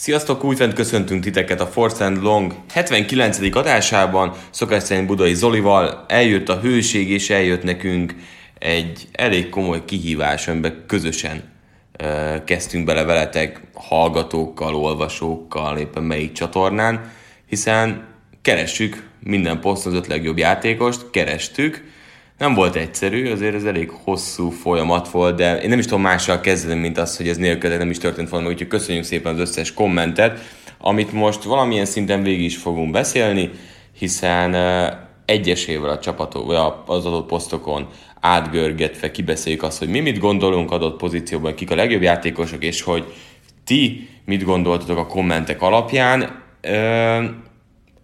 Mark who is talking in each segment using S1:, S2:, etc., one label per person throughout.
S1: Sziasztok, újfent köszöntünk titeket a Force and Long 79. adásában. Szokás szerint Budai Zolival eljött a hőség, és eljött nekünk egy elég komoly kihívás, amiben közösen uh, kezdtünk bele veletek hallgatókkal, olvasókkal, éppen melyik csatornán, hiszen keressük minden poszton az öt legjobb játékost, kerestük, nem volt egyszerű, azért ez elég hosszú folyamat volt, de én nem is tudom mással kezdeni, mint az, hogy ez nélkül nem is történt volna, úgyhogy köszönjük szépen az összes kommentet, amit most valamilyen szinten végig is fogunk beszélni, hiszen egyesével a csapatok, vagy az adott posztokon átgörgetve kibeszéljük azt, hogy mi mit gondolunk adott pozícióban, kik a legjobb játékosok, és hogy ti mit gondoltatok a kommentek alapján.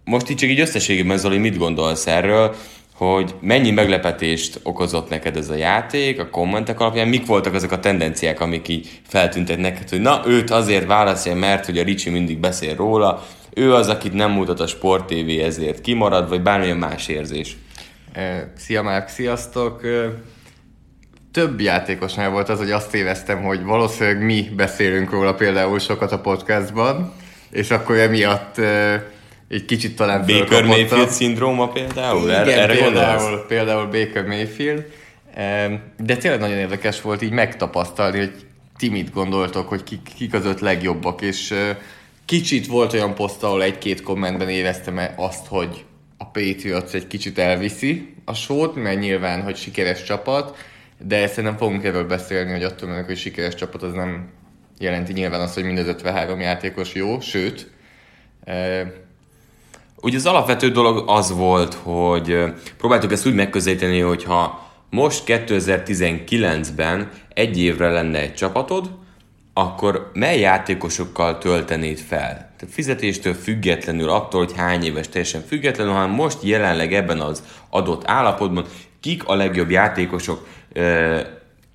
S1: Most így csak így összességében, Zoli, mit gondolsz erről? Hogy mennyi meglepetést okozott neked ez a játék, a kommentek alapján, mik voltak azok a tendenciák, amik így feltűntek neked, hogy na, őt azért válaszolja, mert hogy a Ricsi mindig beszél róla, ő az, akit nem mutat a Sport TV, ezért kimarad, vagy bármilyen más érzés.
S2: Szia Márk, sziasztok! Több játékosnál volt az, hogy azt éveztem, hogy valószínűleg mi beszélünk róla például sokat a podcastban, és akkor emiatt egy kicsit talán
S1: Baker Mayfield szindróma például?
S2: Igen, erre például, például Baker Mayfield. De tényleg nagyon érdekes volt így megtapasztalni, hogy ti mit gondoltok, hogy kik, kik az öt legjobbak, és kicsit volt olyan poszt, ahol egy-két kommentben éreztem azt, hogy a Patriots egy kicsit elviszi a sót, mert nyilván, hogy sikeres csapat, de szerintem fogunk erről beszélni, hogy attól mondjuk, hogy sikeres csapat az nem jelenti nyilván azt, hogy mind az 53 játékos jó, sőt,
S1: Ugye az alapvető dolog az volt, hogy próbáltuk ezt úgy megközelíteni, hogyha most 2019-ben egy évre lenne egy csapatod, akkor mely játékosokkal töltenéd fel? Tehát fizetéstől függetlenül, attól, hogy hány éves teljesen függetlenül, hanem most jelenleg ebben az adott állapotban kik a legjobb játékosok,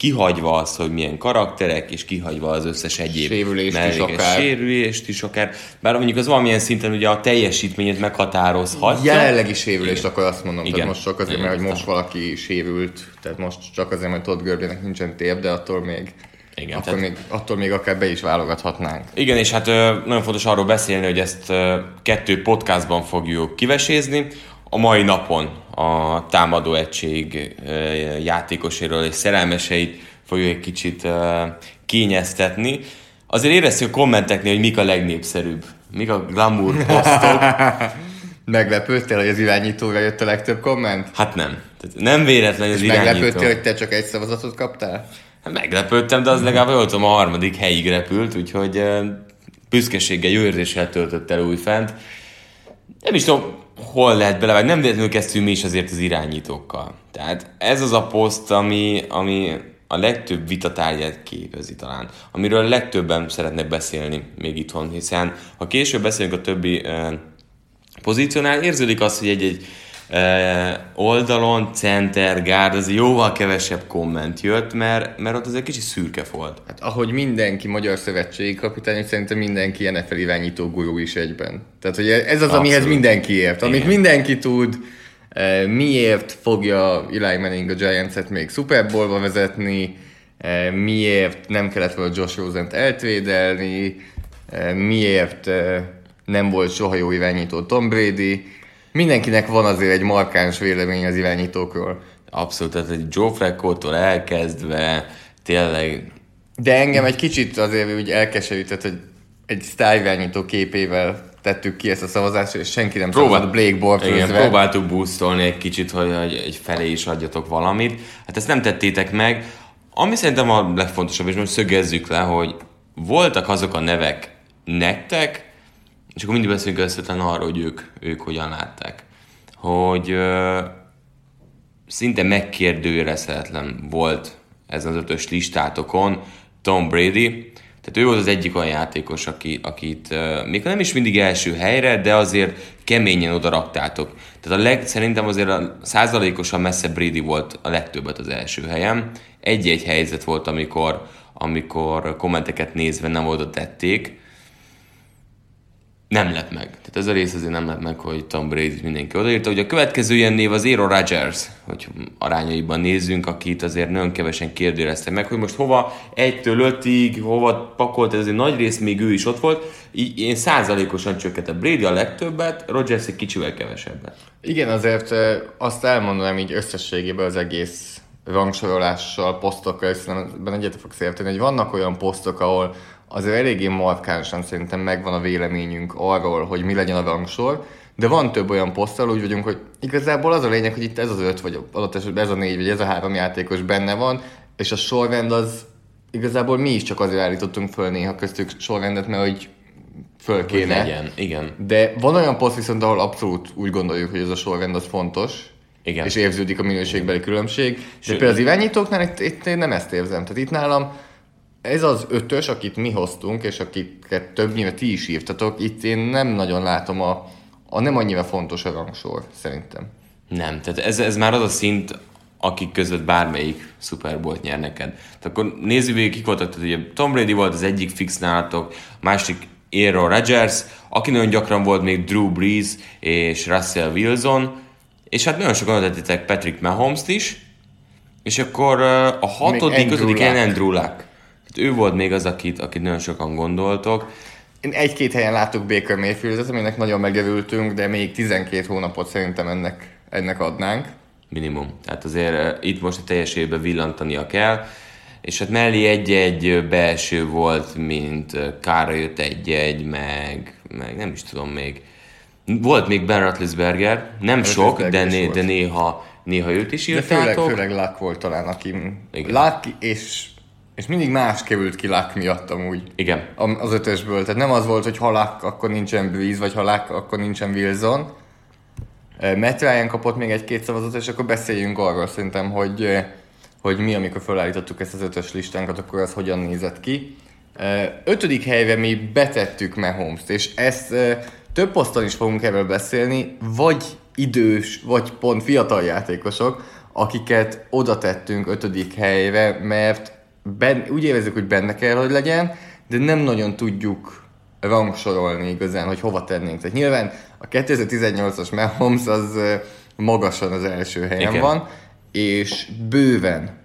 S1: kihagyva az, hogy milyen karakterek, és kihagyva az összes egyéb
S2: sérülést is akár.
S1: Sérülést is akár. Bár mondjuk az valamilyen szinten ugye a teljesítményét meghatározhatja.
S2: Jelenlegi sérülést, akkor azt mondom, Igen. tehát most csak azért, mert hogy most valaki sérült, tehát most csak azért, mert Todd Gurleynek nincsen tér, de attól még igen, akkor tehát... még, attól még akár be is válogathatnánk.
S1: Igen, és hát nagyon fontos arról beszélni, hogy ezt kettő podcastban fogjuk kivesézni a mai napon a támadó egység játékoséről és szerelmeseit fogjuk egy kicsit kényeztetni. Azért éreztük a kommenteknél, hogy mik a legnépszerűbb, mik a glamour posztok.
S2: Meglepődtél, hogy az irányítóra jött a legtöbb komment?
S1: Hát nem. Tehát nem véletlen, az irányító.
S2: meglepődtél, hogy te csak egy szavazatot kaptál?
S1: Hát meglepődtem, de az legalább jól tudom, a harmadik helyig repült, úgyhogy büszkeséggel, jó érzéssel töltött el újfent. Nem is tudom, hol lehet bele, vagy nem véletlenül kezdtünk mi is azért az irányítókkal. Tehát ez az a poszt, ami, ami a legtöbb vitatárgyát képezi talán, amiről legtöbben szeretnek beszélni még itthon, hiszen ha később beszélünk a többi uh, pozíciónál, érződik az, hogy egy-egy oldalon, center, gárd, az jóval kevesebb komment jött, mert, mert ott az egy kicsit szürke volt.
S2: Hát ahogy mindenki magyar szövetségi kapitány, szerintem mindenki NFL irányító gurú is egyben. Tehát, hogy ez az, Abszolút. amihez mindenki ért. Amit Igen. mindenki tud, miért fogja Eli Manning a Giants-et még Super Bowl-ba vezetni, miért nem kellett volna Josh Rosen-t eltvédelni, miért nem volt soha jó irányító Tom Brady, mindenkinek van azért egy markáns vélemény az irányítókról.
S1: Abszolút, tehát egy Joe Flacco-tól elkezdve tényleg...
S2: De engem egy kicsit azért úgy elkeserített, hogy egy sztárirányító képével tettük ki ezt a szavazást, és senki nem
S1: Próbál-
S2: szavazott Blake Bortlesre.
S1: Igen, próbáltuk boostolni egy kicsit, hogy, hogy egy felé is adjatok valamit. Hát ezt nem tettétek meg. Ami szerintem a legfontosabb, és most szögezzük le, hogy voltak azok a nevek nektek, és akkor mindig beszélünk összetlen arról, hogy ők, ők hogyan látták. Hogy ö, szinte megkérdőjelezhetetlen volt ez az ötös listátokon Tom Brady. Tehát ő volt az egyik olyan játékos, aki, akit uh, még nem is mindig első helyre, de azért keményen oda raktátok. Tehát a leg, szerintem azért a százalékosan messze Brady volt a legtöbbet az első helyen. Egy-egy helyzet volt, amikor, amikor kommenteket nézve nem oda tették, nem lett meg. Tehát ez a rész azért nem lett meg, hogy Tom Brady mindenki odaírta. Ugye a következő ilyen név az Aaron Rodgers, hogy arányaiban nézzünk, akit azért nagyon kevesen kérdőrezte meg, hogy most hova egytől ötig, hova pakolt, ez azért nagy rész még ő is ott volt. Így én százalékosan csökkentett Brady a legtöbbet, Rodgers egy kicsivel kevesebbet.
S2: Igen, azért azt elmondanám így összességében az egész rangsorolással, posztokkal, szerintem egyet fogsz érteni, hogy vannak olyan posztok, ahol azért eléggé markánsan szerintem megvan a véleményünk arról, hogy mi legyen a rangsor, de van több olyan poszttal, úgy vagyunk, hogy igazából az a lényeg, hogy itt ez az öt, vagy adott esetben ez a négy, vagy ez a három játékos benne van, és a sorrend az igazából mi is csak azért állítottunk föl néha köztük sorrendet, mert hogy föl
S1: Hogy
S2: kéne.
S1: legyen, igen.
S2: De van olyan poszt viszont, ahol abszolút úgy gondoljuk, hogy ez a sorrend az fontos,
S1: Igen.
S2: és érződik a minőségbeli különbség. De
S1: Sőt.
S2: például az irányítóknál itt, itt én nem ezt érzem. Tehát itt nálam ez az ötös, akit mi hoztunk, és akiket többnyire ti is írtatok, itt én nem nagyon látom a, a nem annyira fontos a rangsor, szerintem.
S1: Nem, tehát ez, ez már az a szint, akik között bármelyik Super Bowl-t nyer neked. Tehát akkor nézzük végig, kik voltak. Tehát ugye Tom Brady volt az egyik fix nálatok, a másik Aaron Rodgers, aki nagyon gyakran volt még Drew Brees és Russell Wilson, és hát nagyon sokan adettétek Patrick Mahomes-t is, és akkor a hatodik, ötödik. Andrew Luck. Ő volt még az, akit, akit nagyon sokan gondoltok.
S2: Én egy-két helyen láttuk Baker Mayfieldet, aminek nagyon megövültünk, de még 12 hónapot szerintem ennek, ennek adnánk.
S1: Minimum. Tehát azért uh, itt most a teljes évben villantania kell, és hát mellé egy-egy belső volt, mint uh, Kára jött egy-egy, meg, meg nem is tudom még. Volt még Ben Roethlisberger, nem sok, de, né, de néha, néha őt is
S2: De főleg,
S1: írtátok.
S2: főleg Luck volt talán, aki...
S1: Igen.
S2: Luck, és, és mindig más került ki Luck miatt amúgy.
S1: Igen.
S2: Az ötösből. Tehát nem az volt, hogy ha Luck, akkor nincsen Breeze, vagy ha Luck, akkor nincsen Wilson. Matt Ryan kapott még egy-két szavazatot, és akkor beszéljünk arról szerintem, hogy, hogy mi, amikor felállítottuk ezt az ötös listánkat, akkor az hogyan nézett ki. Ötödik helyre mi betettük Mahomes-t, és ezt több poszton is fogunk erről beszélni, vagy idős, vagy pont fiatal játékosok, akiket oda tettünk ötödik helyre, mert ben, úgy érezzük, hogy benne kell, hogy legyen, de nem nagyon tudjuk rangsorolni igazán, hogy hova tennénk. Tehát nyilván a 2018-as Mahomes az magasan az első helyen.
S1: Igen.
S2: van, és bőven,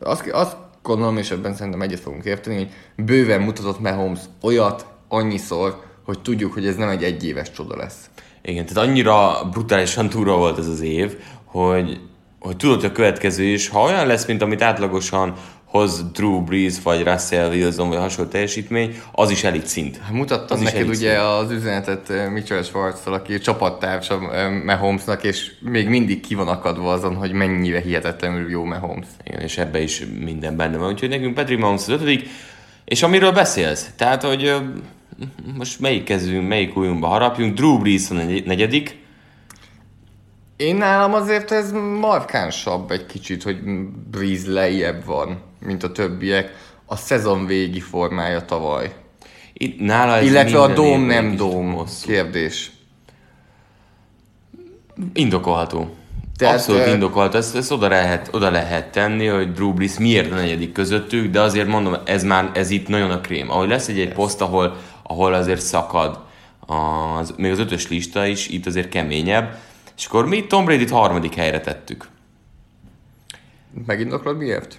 S2: azt, azt gondolom, és ebben szerintem egyet fogunk érteni, hogy bőven mutatott Mahomes olyat annyiszor, hogy tudjuk, hogy ez nem egy egyéves csoda lesz.
S1: Igen, tehát annyira brutálisan túra volt ez az év, hogy, hogy tudod, hogy a következő is, ha olyan lesz, mint amit átlagosan hoz Drew Brees, vagy Russell Wilson, vagy hasonló teljesítmény, az is elit szint.
S2: Hát Mutattam
S1: Az
S2: neked ugye az üzenetet eh, Mitchell schwartz aki csapattársa eh, Mahomesnak, és még mindig ki van akadva azon, hogy mennyire hihetetlenül jó Mahomes.
S1: Igen, és ebbe is minden benne van. Úgyhogy nekünk Patrick Mahomes az ötödik, és amiről beszélsz, tehát, hogy ö, most melyik kezünk, melyik ujjunkba harapjunk, Drew Brees a negy- negyedik,
S2: Én nálam azért ez markánsabb egy kicsit, hogy Breeze lejjebb van, mint a többiek. A szezon végi formája tavaly.
S1: itt nála ez
S2: Illetve a dóm nem dóm
S1: hosszú.
S2: kérdés.
S1: Indokolható.
S2: Tehát,
S1: Abszolút
S2: ö,
S1: indokolt, ezt, ezt oda, lehet, oda lehet tenni, hogy Drew Brees miért a negyedik közöttük, de azért mondom, ez már, ez itt nagyon a krém. Ahogy lesz egy, egy poszt, ahol, ahol azért szakad, az, még az ötös lista is, itt azért keményebb, és akkor mi Tom Brady-t harmadik helyre tettük.
S2: Megindoklod miért?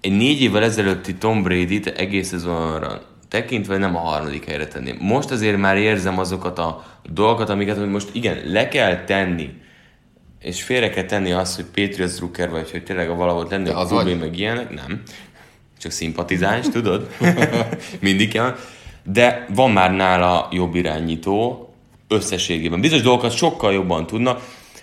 S1: Egy négy évvel ezelőtti Tom Brady-t egész szezonra tekintve nem a harmadik helyre tenném. Most azért már érzem azokat a dolgokat, amiket hogy most igen, le kell tenni, és félre kell tenni azt, hogy Patriots Drucker vagy, hogy tényleg a valahol lenni
S2: De
S1: a klubé, meg ilyenek, nem. Csak szimpatizáns, tudod? Mindig kell. de van már nála jobb irányító összességében. Bizonyos dolgokat sokkal jobban tudnak,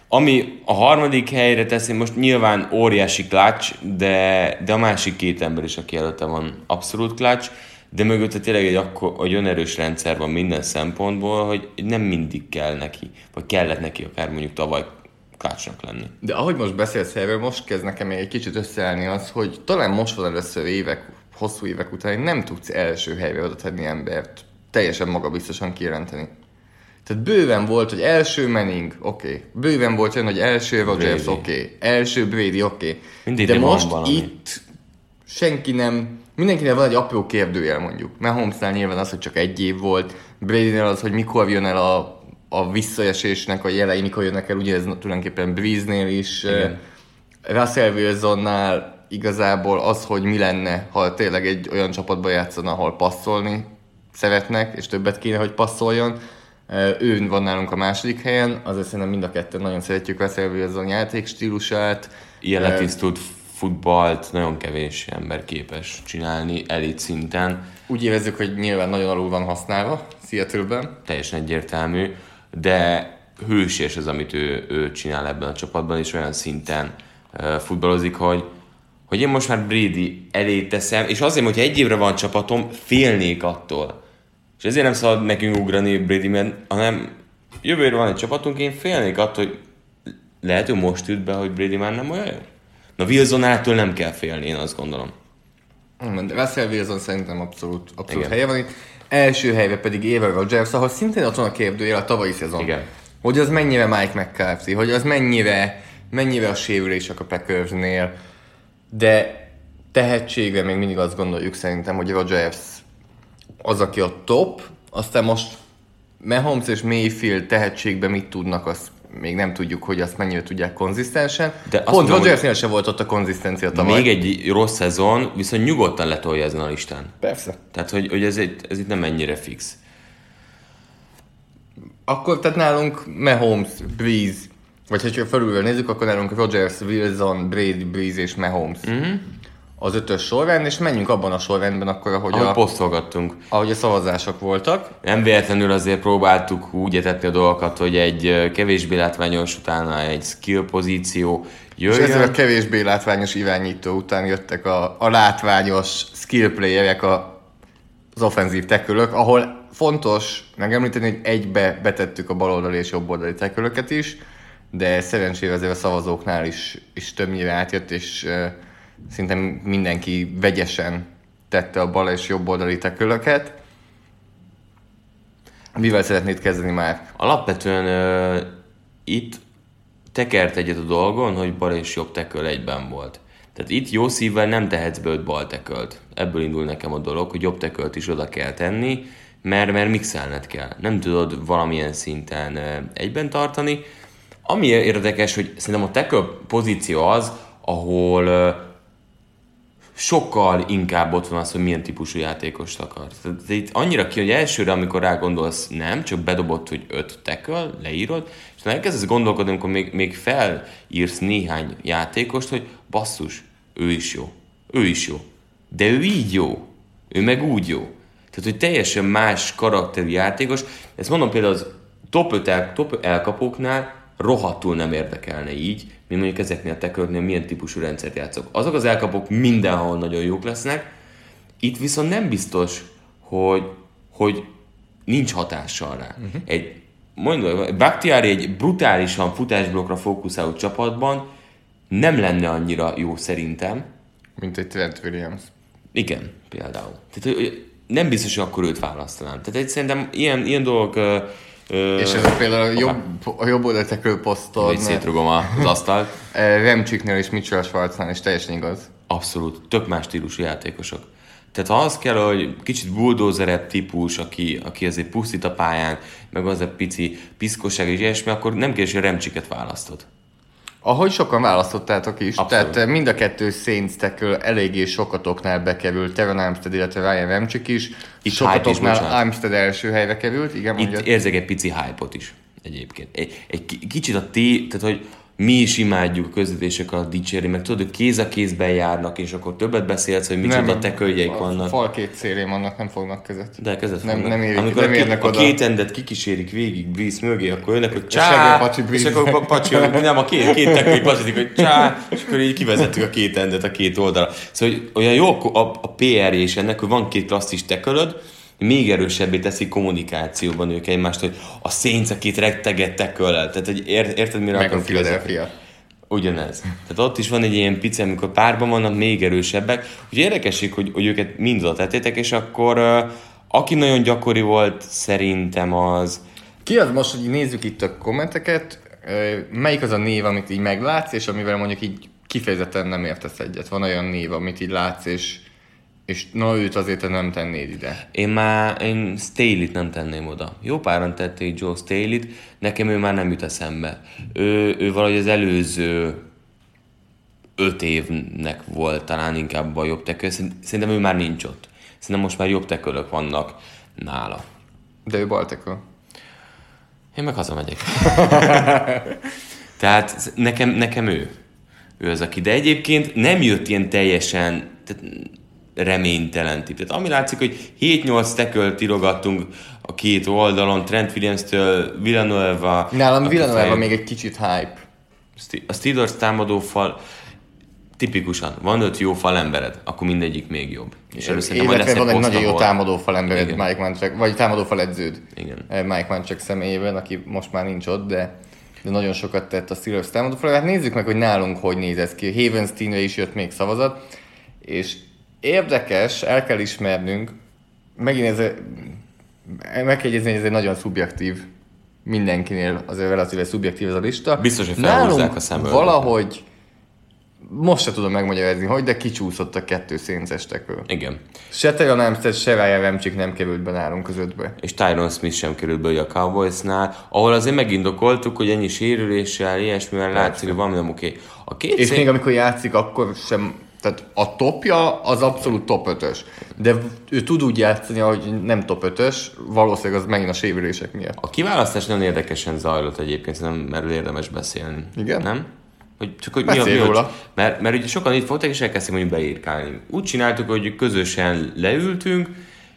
S1: ami a harmadik helyre teszi, most nyilván óriási klács, de, de a másik két ember is, aki előtte van, abszolút klács, de mögötte tényleg egy, akkor, olyan erős rendszer van minden szempontból, hogy nem mindig kell neki, vagy kellett neki akár mondjuk tavaly klácsnak lenni.
S2: De ahogy most beszélsz erről, most kezd nekem egy kicsit összeállni az, hogy talán most van először évek, hosszú évek után, nem tudsz első helyre oda embert, teljesen magabiztosan kijelenteni. Tehát bőven volt, hogy első Manning, oké. Okay. Bőven volt olyan, hogy első Rodgers, oké. Okay. Első Brady, oké. Okay. De most
S1: valami.
S2: itt senki nem, mindenkinek van egy apró kérdőjel mondjuk. Mert Holmesnál nyilván az, hogy csak egy év volt, Bradynél az, hogy mikor jön el a, a visszaesésnek a jelei, mikor jönnek el, ugye ez tulajdonképpen Breeze-nél is.
S1: Igen.
S2: Russell Wilsonnál igazából az, hogy mi lenne, ha tényleg egy olyan csapatba játszana, ahol passzolni szeretnek, és többet kéne, hogy passzoljon. Ő van nálunk a második helyen, azért szerintem mind a ketten nagyon szeretjük Russell Wilson játékstílusát.
S1: Ilyen letisztult futballt nagyon kevés ember képes csinálni elit szinten.
S2: Úgy érezzük, hogy nyilván nagyon alul van használva Seattle-ben.
S1: teljesen egyértelmű, de hősies az, amit ő, ő csinál ebben a csapatban, és olyan szinten futballozik, hogy, hogy én most már Brady elé teszem, és azért, hogyha egy évre van csapatom, félnék attól. És ezért nem szabad nekünk ugrani Brady, mert hanem jövőre van egy csapatunk, én félnék attól, hogy lehet, hogy most üt be, hogy Brady már nem olyan jó. Na Wilsonnál nem kell félni, én azt gondolom.
S2: De Russell Wilson szerintem abszolút, abszolút
S1: Igen.
S2: helye van itt. Első helyre pedig Aaron Rodgers, ahol szintén ott van a kérdőjel a tavalyi szezon.
S1: Igen.
S2: Hogy az mennyire Mike McCarthy, hogy az mennyire, mennyire a sérülések a Packersnél, de tehetségre még mindig azt gondoljuk szerintem, hogy Rodgers az, aki a top, aztán most Mahomes és Mayfield tehetségben mit tudnak, azt még nem tudjuk, hogy azt mennyire tudják konzisztensen.
S1: De
S2: Pont Rodgersnél se volt ott a konzisztencia tavaly.
S1: Még egy rossz szezon, viszont nyugodtan letolja ezen a listán.
S2: Persze.
S1: Tehát, hogy, hogy ez, egy, ez itt nem ennyire fix.
S2: Akkor tehát nálunk Mahomes, Breeze, vagy ha csak felülről nézzük, akkor nálunk Rodgers, Wilson, Brady, Breeze és Mahomes. Mm-hmm. Az ötös sorrend, és menjünk abban a sorrendben akkor, ahogy,
S1: Ahogy
S2: a,
S1: posztolgattunk.
S2: ahogy a szavazások voltak.
S1: Nem véletlenül azért próbáltuk úgy etetni a dolgokat, hogy egy kevésbé látványos utána egy skill pozíció
S2: És ezzel a
S1: jöjjön.
S2: kevésbé látványos irányító után jöttek a, a látványos skill playerek, a, az offenzív tekölök, ahol fontos megemlíteni, hogy egybe betettük a baloldali és jobboldali tekölöket is, de szerencsére azért a szavazóknál is, is többnyire átjött, és uh, szinte mindenki vegyesen tette a bal és jobboldali tekölöket. Mivel szeretnéd kezdeni már?
S1: Alapvetően ö, itt tekert egyet a dolgon, hogy bal és jobb teköl egyben volt. Tehát itt jó szívvel nem tehetsz be bal tekölt. Ebből indul nekem a dolog, hogy jobb tekölt is oda kell tenni, mert, mert mixelned kell. Nem tudod valamilyen szinten egyben tartani. Ami érdekes, hogy szerintem a teköl pozíció az, ahol sokkal inkább ott van az, hogy milyen típusú játékost akarsz. Tehát itt annyira ki, hogy elsőre, amikor rá gondolsz, nem, csak bedobott, hogy öt tackle, leírod, és elkezdesz gondolkodni, amikor még, még felírsz néhány játékost, hogy basszus, ő is jó. Ő is jó. De ő így jó. Ő meg úgy jó. Tehát, hogy teljesen más karakterű játékos. Ezt mondom például az top 5 el, top elkapóknál rohadtul nem érdekelne így, mint mondjuk ezeknél a tekörnél milyen típusú rendszert játszok. Azok az elkapók mindenhol nagyon jók lesznek, itt viszont nem biztos, hogy, hogy nincs hatással rá. Uh-huh. Egy, mondom, Bakhtiari egy brutálisan futásblokkra fókuszáló csapatban nem lenne annyira jó szerintem.
S2: Mint egy Trent Williams.
S1: Igen, például. Tehát hogy nem biztos, hogy akkor őt választanám. Tehát egy, szerintem ilyen, ilyen dolgok...
S2: És ez például a jobb, a jobb oldali tekő poszton
S1: Vagy szétrugom az asztalt.
S2: eh, Remcsiknél és Mitchell Schwarznál is teljesen igaz.
S1: Abszolút. Tök más stílusú játékosok. Tehát ha az kell, hogy kicsit bulldozerebb típus, aki, aki azért pusztít a pályán, meg az a pici piszkosság és ilyesmi, akkor nem kérdés, hogy remcsiket választod.
S2: Ahogy sokan választottátok is,
S1: Abszolút.
S2: tehát eh, mind a kettő Saints tackle eléggé sokatoknál bekerült, Teron Armstead, illetve Ryan Remcsik is.
S1: Itt
S2: sokatoknál. Armstead első helyre került, igen,
S1: Itt
S2: mondjad.
S1: érzek egy pici hype is egyébként. Egy, egy ki- kicsit a té, tehát hogy mi is imádjuk a közvetések alatt dicsérni, meg tudod, hogy kéz a kézben járnak, és akkor többet beszélsz, hogy micsoda teköljeik
S2: a
S1: vannak.
S2: fal két szélén vannak, nem fognak között.
S1: De kezdett
S2: nem,
S1: fognak.
S2: nem, érik,
S1: Amikor
S2: nem
S1: a,
S2: érnek
S1: a
S2: oda.
S1: két endet kikísérik végig Breeze mögé, akkor jönnek, hogy csá,
S2: Pacsi
S1: és akkor pa- pacsi, nem, a két, két tekői pacsizik, hogy csá, és akkor így kivezettük a két endet a két oldalra. Szóval hogy olyan jó a, a PR-je is ennek, hogy van két klasszis tekölöd, még erősebbé teszi kommunikációban ők egymást, hogy a Saints a két retteget teköllel. Tehát, hogy ért, érted, mire
S2: Meg a? Philadelphia.
S1: Ugyanez. Tehát ott is van egy ilyen pici, amikor párban vannak, még erősebbek. Úgyhogy érdekesség, hogy, hogy őket mind oda tettétek, és akkor aki nagyon gyakori volt, szerintem az...
S2: Ki az most, hogy nézzük itt a kommenteket, melyik az a név, amit így meglátsz, és amivel mondjuk így kifejezetten nem értesz egyet? Van olyan név, amit így látsz, és, és na őt azért te nem tennéd ide.
S1: Én már, én Staley-t nem tenném oda. Jó páran tették Joe Staley-t, nekem ő már nem jut eszembe. Ő, ő valahogy az előző öt évnek volt talán inkább a jobb tekő. Szerintem ő már nincs ott. Szerintem most már jobb tekölök vannak nála.
S2: De ő baltekol.
S1: Én meg hazamegyek. Tehát nekem, nekem ő. Ő az, aki. De egyébként nem jött ilyen teljesen tehát reménytelen tip. Tehát ami látszik, hogy 7-8 tekölt tirogattunk a két oldalon, Trent Williams-től Villanueva.
S2: Nálam Villanueva még egy kicsit hype.
S1: A Steelers támadó fal tipikusan, van öt jó falembered, akkor mindegyik még jobb. És először
S2: Illetve van egy nagyon jó
S1: támadó.
S2: támadófal embered,
S1: Igen.
S2: Mike Manchak, vagy támadófal edződ.
S1: Igen.
S2: Eh, Mike Manchak személyében, aki most már nincs ott, de, de nagyon sokat tett a Steelers támadófal. Hát nézzük meg, hogy nálunk hogy néz ez ki. Havensteinre is jött még szavazat, és érdekes, el kell ismernünk, megint ez, meg kell jegyezni, hogy ez egy nagyon szubjektív, mindenkinél azért relatíve szubjektív ez a lista.
S1: Biztos, hogy felhúzzák a szemöldöket.
S2: Valahogy, most se tudom megmagyarázni, hogy, de kicsúszott a kettő szénzestekről.
S1: Igen.
S2: Se Taylor Amstead, se Ryan Remcsik nem került be nálunk közöttbe.
S1: és Tyron Smith sem került be ugye a Cowboysnál, ahol azért megindokoltuk, hogy ennyi sérüléssel, ilyesmivel látszik, hogy valami nem oké. A két
S2: És
S1: szék-
S2: még amikor játszik, akkor sem, tehát a topja az abszolút top 5-ös. De ő tud úgy játszani, hogy nem top 5-ös, valószínűleg az megint a sérülések miatt.
S1: A kiválasztás nagyon érdekesen zajlott egyébként, szerintem erről érdemes beszélni.
S2: Igen?
S1: Nem? Hogy csak hogy
S2: Beszélj
S1: mi a, mi
S2: róla.
S1: mert, mert ugye sokan itt fogtak, és elkezdték mondjuk beírkálni. Úgy csináltuk, hogy közösen leültünk,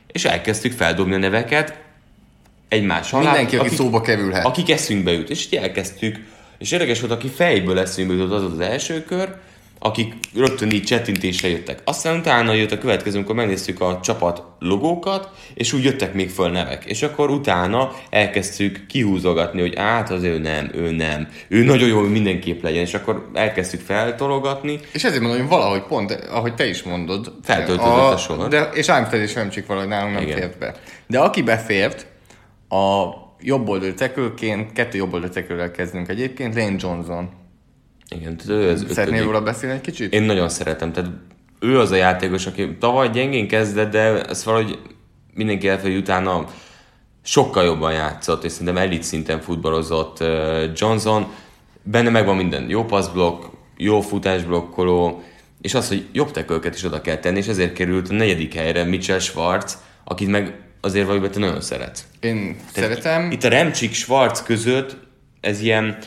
S1: és elkezdtük feldobni a neveket egymás alá.
S2: Mindenki, aki szóba kerülhet.
S1: Akik eszünkbe jut, és így elkezdtük. És érdekes volt, aki fejből eszünkbe jutott, az az első kör, akik rögtön így csettintésre jöttek. Aztán utána jött a következő, amikor megnéztük a csapat logókat, és úgy jöttek még föl nevek. És akkor utána elkezdtük kihúzogatni, hogy át az ő nem, ő nem, ő nagyon jó, hogy mindenképp legyen, és akkor elkezdtük feltologatni.
S2: És ezért mondom, hogy valahogy pont, ahogy te is mondod.
S1: Feltöltődött a sor.
S2: De, és Armstead és Remcsik valahogy nálunk nem
S1: Igen.
S2: fért be. De aki befért, a jobb oldali tekülként, kettő jobb oldali tekülrel kezdünk egyébként, Lane Johnson.
S1: Igen, tehát ő az
S2: Szeretnél
S1: ötödik.
S2: róla beszélni egy kicsit?
S1: Én nagyon szeretem, tehát ő az a játékos, aki tavaly gyengén kezdett, de ez valahogy mindenki elfelé, utána sokkal jobban játszott, és szerintem elit szinten futballozott Johnson. Benne megvan minden, jó passzblokk, jó futásblokkoló, és az, hogy jobb tekölket is oda kell tenni, és ezért került a negyedik helyre Mitchell Schwartz, akit meg azért vagy te nagyon szeretsz.
S2: Én
S1: Tehát
S2: szeretem.
S1: Itt a Remcsik Schwartz között ez ilyen,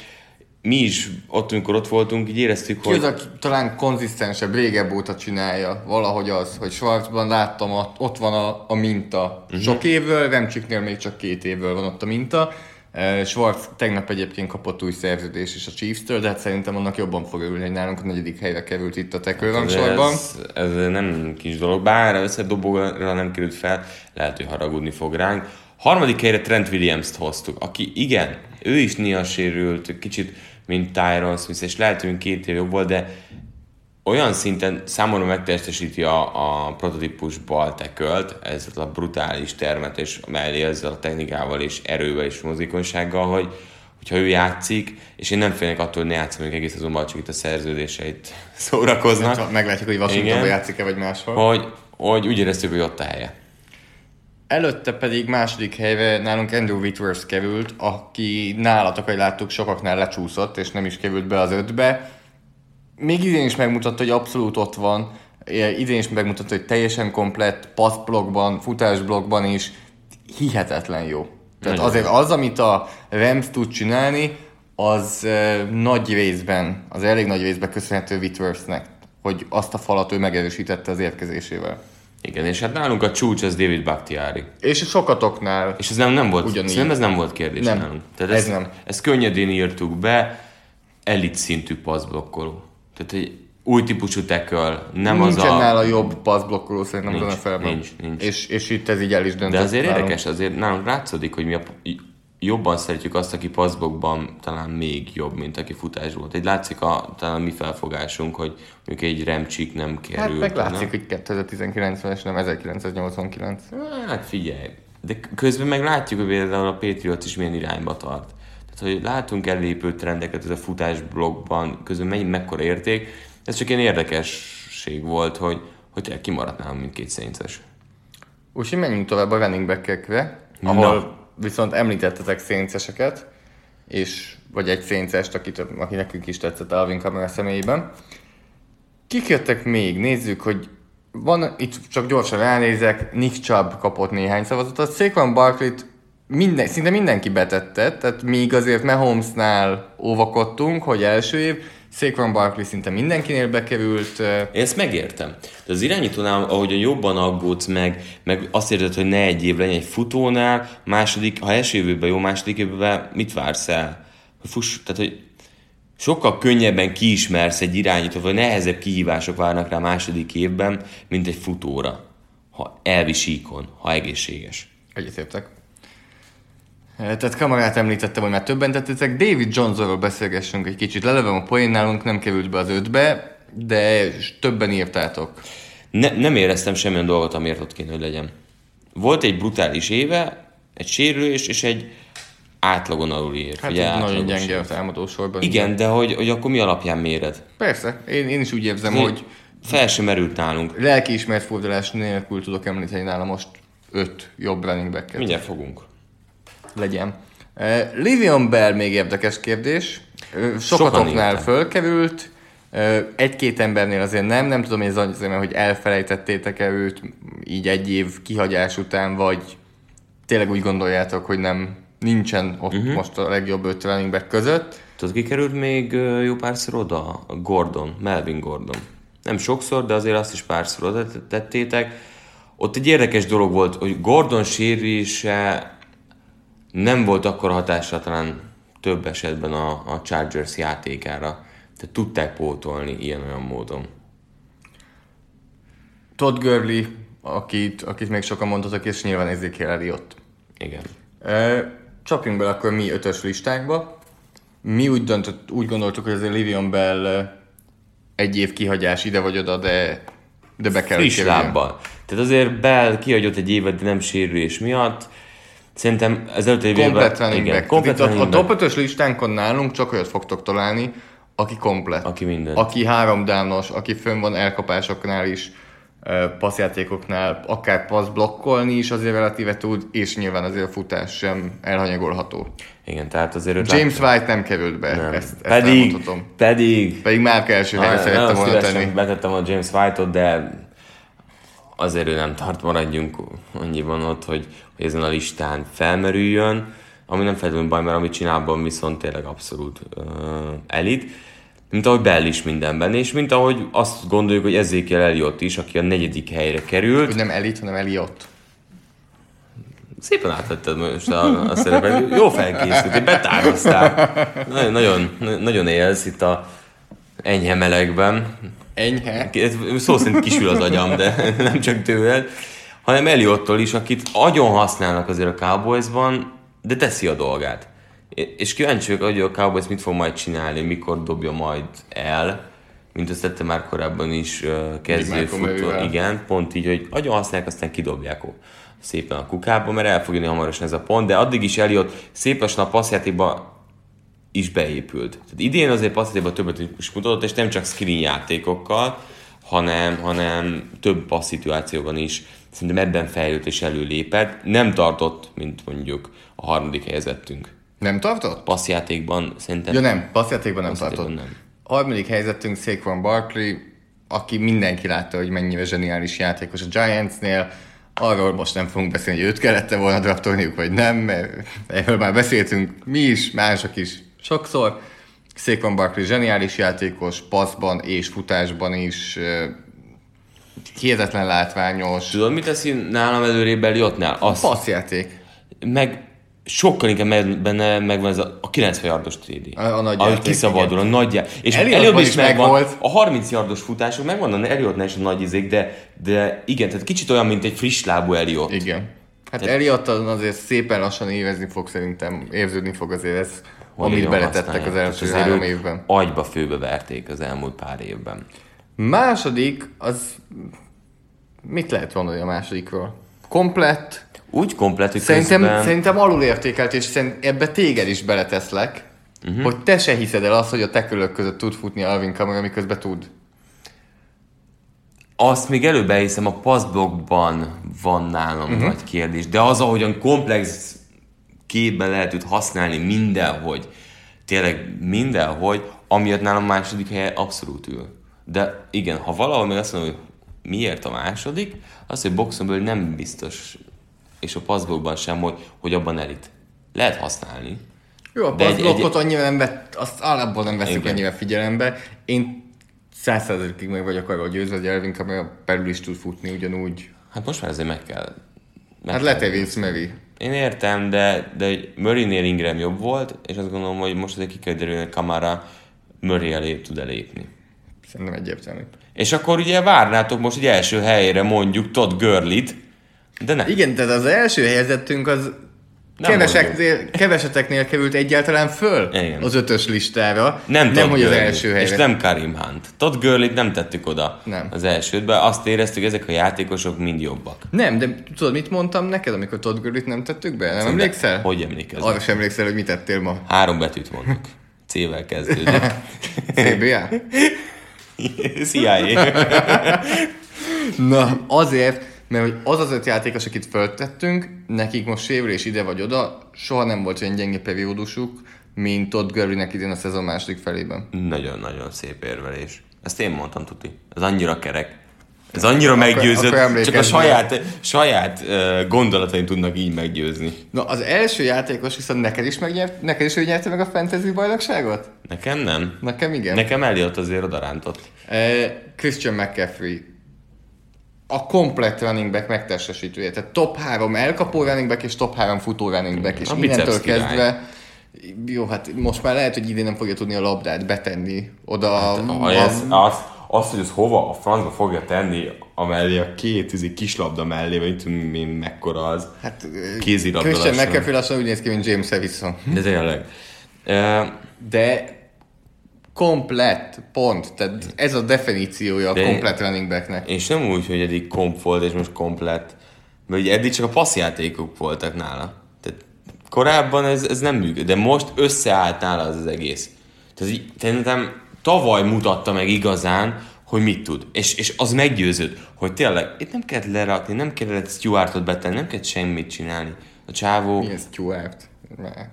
S1: mi is ott, amikor ott voltunk, így éreztük,
S2: Ki
S1: hogy...
S2: az, aki talán konzisztensebb, régebb óta csinálja valahogy az, hogy Schwarzban láttam, ott van a, a minta. Uh-huh. Sok évvel, Remcsiknél még csak két évvel van ott a minta. Eh, Schwarz tegnap egyébként kapott új szerződés is a Chiefs-től, de hát szerintem annak jobban fog örülni, hogy nálunk a negyedik helyre került itt a tekőrangsorban.
S1: Ez, ez nem kis dolog, bár összedobóra nem került fel, lehet, hogy haragudni fog ránk. Harmadik helyre Trent Williams-t hoztuk, aki igen, ő is néha sérült, kicsit, mint Tyron Smith, és lehet, hogy két év jobb volt, de olyan szinten számomra megtestesíti a, a prototípus baltekölt, ezzel a brutális termet, és mellé ezzel a technikával és erővel és mozgékonysággal, hogy hogyha ő játszik, és én nem félnek attól, hogy ne játszom még egész azonban, csak itt a szerződéseit szórakoznak.
S2: Meglátjuk, hogy Washingtonban játszik-e, vagy máshol.
S1: hogy, hogy úgy éreztük, hogy ott a helye.
S2: Előtte pedig második helyre nálunk Andrew Whitworth került, aki nálatok, hogy láttuk, sokaknál lecsúszott, és nem is került be az ötbe. Még idén is megmutatta, hogy abszolút ott van. Idén is megmutatta, hogy teljesen komplett, passzblogban, futásblogban is hihetetlen jó. Tehát
S1: Nagyon
S2: azért az, amit a Rams tud csinálni, az uh, nagy részben, az elég nagy részben köszönhető Whitworthnek, hogy azt a falat ő megerősítette az érkezésével.
S1: Igen, és hát nálunk a csúcs az David Bakhtiari.
S2: És sokatoknál.
S1: És ez nem, nem volt,
S2: Ugyanígy.
S1: szerintem ez nem volt kérdés
S2: Nem,
S1: nálunk. Tehát
S2: ez
S1: ezt,
S2: nem.
S1: Ezt könnyedén írtuk be, elit szintű passzblokkoló. Tehát egy új típusú tackle, nem
S2: Nincsen
S1: az a...
S2: nála jobb passzblokkoló szerintem
S1: Nincs,
S2: az NFL-ben.
S1: nincs, nincs.
S2: És, és itt ez így el is döntött.
S1: De azért
S2: nálunk.
S1: érdekes, azért nálunk látszódik, hogy mi a, jobban szeretjük azt, aki passzblokban talán még jobb, mint aki futásból. Tehát látszik a, talán mi felfogásunk, hogy mondjuk egy remcsik nem kerül.
S2: Hát meg látszik,
S1: nem?
S2: hogy 2019-es, nem 1989.
S1: Hát figyelj, de közben meg látjuk, hogy például a Patriots is milyen irányba tart. Tehát, hogy látunk ellépő trendeket ez a futás blokkban, közben mennyi, mekkora érték. Ez csak ilyen érdekesség volt, hogy, hogy kimaradt nálunk mindkét szénces.
S2: Úgyhogy menjünk tovább a running back-ekre, ahol
S1: Na.
S2: Viszont említettetek szénceseket, és vagy egy széncest, akit, aki nekünk is tetszett Alvin Kamara személyében. Kik jöttek még? Nézzük, hogy van, itt csak gyorsan ránézek, Nick Chubb kapott néhány szavazatot, Saquon Barkley-t minden, szinte mindenki betette, tehát míg azért Mahomesnál óvakodtunk, hogy első év, Saquon Barkley szinte mindenkinél bekerült,
S1: Én ezt megértem. De az irányítónál, ahogyan jobban aggódsz meg, meg azt érzed, hogy ne egy év legyen egy futónál, második, ha első évben jó, második évben mit vársz el? Hogy fuss, tehát, hogy sokkal könnyebben kiismersz egy irányítót, vagy nehezebb kihívások várnak rá második évben, mint egy futóra. Ha elvisíkon, ha egészséges.
S2: Egyetértek. Eh, Tehát kamarát említettem, hogy már többen tettetek. David Johnsonról beszélgessünk egy kicsit. Lelövöm a poén, nálunk nem került be az ötbe, de többen írtátok.
S1: Ne, nem éreztem semmilyen dolgot, amiért ott kéne, hogy legyen. Volt egy brutális éve, egy sérülés és egy átlagon aluli ér.
S2: Hát
S1: ugye
S2: nagyon gyenge a támadó sorban.
S1: Igen, de hogy, hogy akkor mi alapján méred?
S2: Persze, én, én is úgy érzem, hogy
S1: Fel sem merült nálunk.
S2: lelkiismert fordulás nélkül tudok említeni nála most öt jobb running back
S1: Mindjárt fogunk.
S2: Legyen. Livion Bell még érdekes kérdés. Sokatoknál fölkerült, egy-két embernél azért nem, nem tudom, ez azért, mert hogy elfelejtettétek-e őt így egy év kihagyás után, vagy tényleg úgy gondoljátok, hogy nem nincsen ott uh-huh. most a legjobb öt running back között.
S1: Tudod, ki került még jó párszor oda? Gordon, Melvin Gordon. Nem sokszor, de azért azt is párszor oda tettétek. Ott egy érdekes dolog volt, hogy Gordon sérülése nem volt akkor hatással talán több esetben a, a Chargers játékára. Tehát tudták pótolni ilyen-olyan módon.
S2: Todd Gurley, akit, akit még sokan mondhatok, és nyilván Ezekiel Elliott.
S1: Igen.
S2: Ö, Csapjunk bele akkor mi ötös listánkba. Mi úgy, döntött, úgy gondoltuk, hogy azért Livion Bell egy év kihagyás ide vagy oda, de, de be kell,
S1: friss lábbal. Tehát azért Bell kihagyott egy évet, de nem sérülés miatt. Szerintem ez előtt egy
S2: Komplet running
S1: igen,
S2: back.
S1: komplet
S2: itt a, a
S1: running
S2: top 5-ös listánkon nálunk csak olyat fogtok találni, aki komplet.
S1: Aki mindent.
S2: Aki három dános, aki fönn van elkapásoknál is, passzjátékoknál, akár passz blokkolni is azért relatíve tud, és nyilván azért a futás sem elhanyagolható.
S1: Igen, tehát azért
S2: James White nem került be,
S1: Nem.
S2: ezt, ezt
S1: pedig, pedig,
S2: Pedig már első helyre
S1: Nagyon-
S2: szerettem volna tenni.
S1: betettem a James White-ot, de azért ő nem tart, maradjunk annyiban ott, hogy, hogy ezen a listán felmerüljön, ami nem feltétlenül baj, mert amit csinál, abban viszont tényleg abszolút uh, elit. Mint ahogy Bell is mindenben, és mint ahogy azt gondoljuk, hogy Ezekiel Elliott is, aki a negyedik helyre került.
S2: Hogy nem Elit, hanem Eliott.
S1: Szépen átvetted most a, a szerepet. Jó felkészült, betároztál. Nagyon, nagyon, nagyon élsz itt a enyhe melegben.
S2: Enyhe.
S1: Szó szerint kisül az agyam, de nem csak tőled, hanem Eliottól is, akit agyon használnak azért a Cowboysban, de teszi a dolgát. És kíváncsi vagyok, hogy a Cowboys mit fog majd csinálni, mikor dobja majd el, mint azt tette már korábban is kezdőfutó.
S2: Murrayvel.
S1: Igen, pont így, hogy agyon használják, aztán kidobják szépen a kukába, mert el fog jönni hamarosan ez a pont, de addig is Eliott szép lassan a passzjátékba is beépült. Tehát idén azért passzjátékban többet is mutatott, és nem csak screen játékokkal, hanem, hanem több passz szituációban is szerintem ebben fejlődött és előlépett. Nem tartott, mint mondjuk a harmadik helyezettünk.
S2: Nem tartott?
S1: Passzjátékban szerintem
S2: Ja nem, passzjátékban nem
S1: Passzjátékban
S2: tartott.
S1: nem.
S2: Harmadik helyzetünk Saquon Barkley, aki mindenki látta, hogy mennyire zseniális játékos a Giantsnél. Arról most nem fogunk beszélni, hogy őt kellett volna draftolniuk, vagy nem, mert erről már beszéltünk mi is, mások is, sokszor. Saquon Barkley zseniális játékos, passzban és futásban is hihetetlen látványos.
S1: Tudod, mit teszi nálam előrébb Eliottnál? Az,
S2: Passzjáték.
S1: meg sokkal inkább meg, benne megvan ez a, a 90 yardos trédi.
S2: A- a nagy
S1: Ahogy
S2: játék,
S1: kiszabadul, a nagy já- És Elliott is
S2: is
S1: megvan.
S2: megvolt.
S1: A 30 yardos futások megvan, a Elliottnál is a nagy izék, de, de igen, tehát kicsit olyan, mint egy friss lábú Elliott.
S2: Igen. Hát Elliott azért szépen lassan évezni fog szerintem, érződni fog azért ez, amit beletettek az első
S1: azért
S2: három évben.
S1: Agyba főbe verték az elmúlt pár évben.
S2: Második, az mit lehet mondani a másodikról? Komplett,
S1: Úgy komplet, hogy
S2: Szerintem,
S1: közben...
S2: szerintem alulértékelt, és szerint ebbe téged is beleteszlek, uh-huh. hogy te se hiszed el azt, hogy a tekölök között tud futni Alvin Kamara, miközben tud.
S1: Azt még előbb elhiszem, a passzblokkban van nálam uh-huh. nagy kérdés, de az, ahogyan komplex képben lehet őt használni mindenhogy, tényleg mindenhogy, amiatt nálam második helye abszolút ül. De igen, ha valahol még azt mondom, hogy miért a második, az, hogy boxonból nem biztos, és a passzblokkban sem, hogy, hogy abban elit. Lehet használni.
S2: Jó, a
S1: egy-
S2: annyira nem vett, azt alapból nem veszik
S1: Igen.
S2: annyira figyelembe. Én százszerzalékig meg vagyok arról győzve, hogy Alvin Kamara belül is tud futni ugyanúgy.
S1: Hát most már ezért meg kell. Meg
S2: Hát lehet Vince Mary.
S1: Én értem, de, de Murraynél Ingram jobb volt, és azt gondolom, hogy most azért ki kell derülni, hogy Kamara Murray elé tud elépni.
S2: Szerintem egyértelmű.
S1: És akkor ugye várnátok most egy első helyére mondjuk Todd Gurlit, de nem.
S2: Igen, tehát az első helyezettünk az
S1: Nem
S2: keveseknél, keveseteknél került egyáltalán föl
S1: Igen.
S2: az ötös listára.
S1: Nem,
S2: nem hogy az
S1: Gurley,
S2: első helyre.
S1: És nem Karim Hunt. Todd Gurlit nem tettük oda
S2: Nem.
S1: az elsődbe, azt éreztük, ezek a játékosok mind jobbak.
S2: Nem, de tudod, mit mondtam neked, amikor Todd Gurley-t nem tettük be? Nem emlékszel?
S1: Hogy emlékezem?
S2: Arra sem emlékszel, hogy mit tettél ma.
S1: Három betűt mondok. C-vel kezdődik.
S2: CBA?
S1: CIA.
S2: Na, azért, mert hogy az az öt játékos, akit föltettünk, nekik most sérülés ide vagy oda, soha nem volt olyan gyenge periódusuk, mint Todd Gurley-nek idén a szezon második felében.
S1: Nagyon-nagyon szép érvelés. Ezt én mondtam, Tuti. Ez annyira kerek. Ez annyira meggyőzött,
S2: akkor
S1: csak a saját, saját uh, gondolataim tudnak így meggyőzni.
S2: Na, az első játékos viszont neked is megnyert, neked is ő nyerte meg a fantasy bajnokságot?
S1: Nekem nem.
S2: Nekem igen.
S1: Nekem Elliot azért odarántott.
S2: Eh, Christian McCaffrey a komplett running back megtestesítője. Tehát top 3 elkapó running back és top 3 futó running back. És
S1: A
S2: innentől kezdve jó, hát most már lehet, hogy idén nem fogja tudni a labdát betenni oda.
S1: Hát, ez, az, az, hogy ez hova a francba fogja tenni, amellé a két izi kislabda mellé, vagy tudom én mekkora az.
S2: hát,
S1: kézilabda
S2: Christian. McCaffrey lassan úgy néz ki, mint James Harrison.
S1: De tényleg. Uh,
S2: De komplett, pont. Tehát ez a definíciója a
S1: De-
S2: komplett running backnek.
S1: és nem úgy, hogy eddig komp volt, és most komplett. Mert ugye eddig csak a passzjátékok voltak nála. Tehát korábban ez, ez nem működött, de most összeállt nála az, az egész. Tehát így, szerintem tavaly mutatta meg igazán, hogy mit tud. És, és az meggyőzött, hogy tényleg itt nem kellett lerakni, nem kellett Stuartot betenni, nem kellett semmit csinálni. A csávó,
S2: Mi ez Stuart? Már-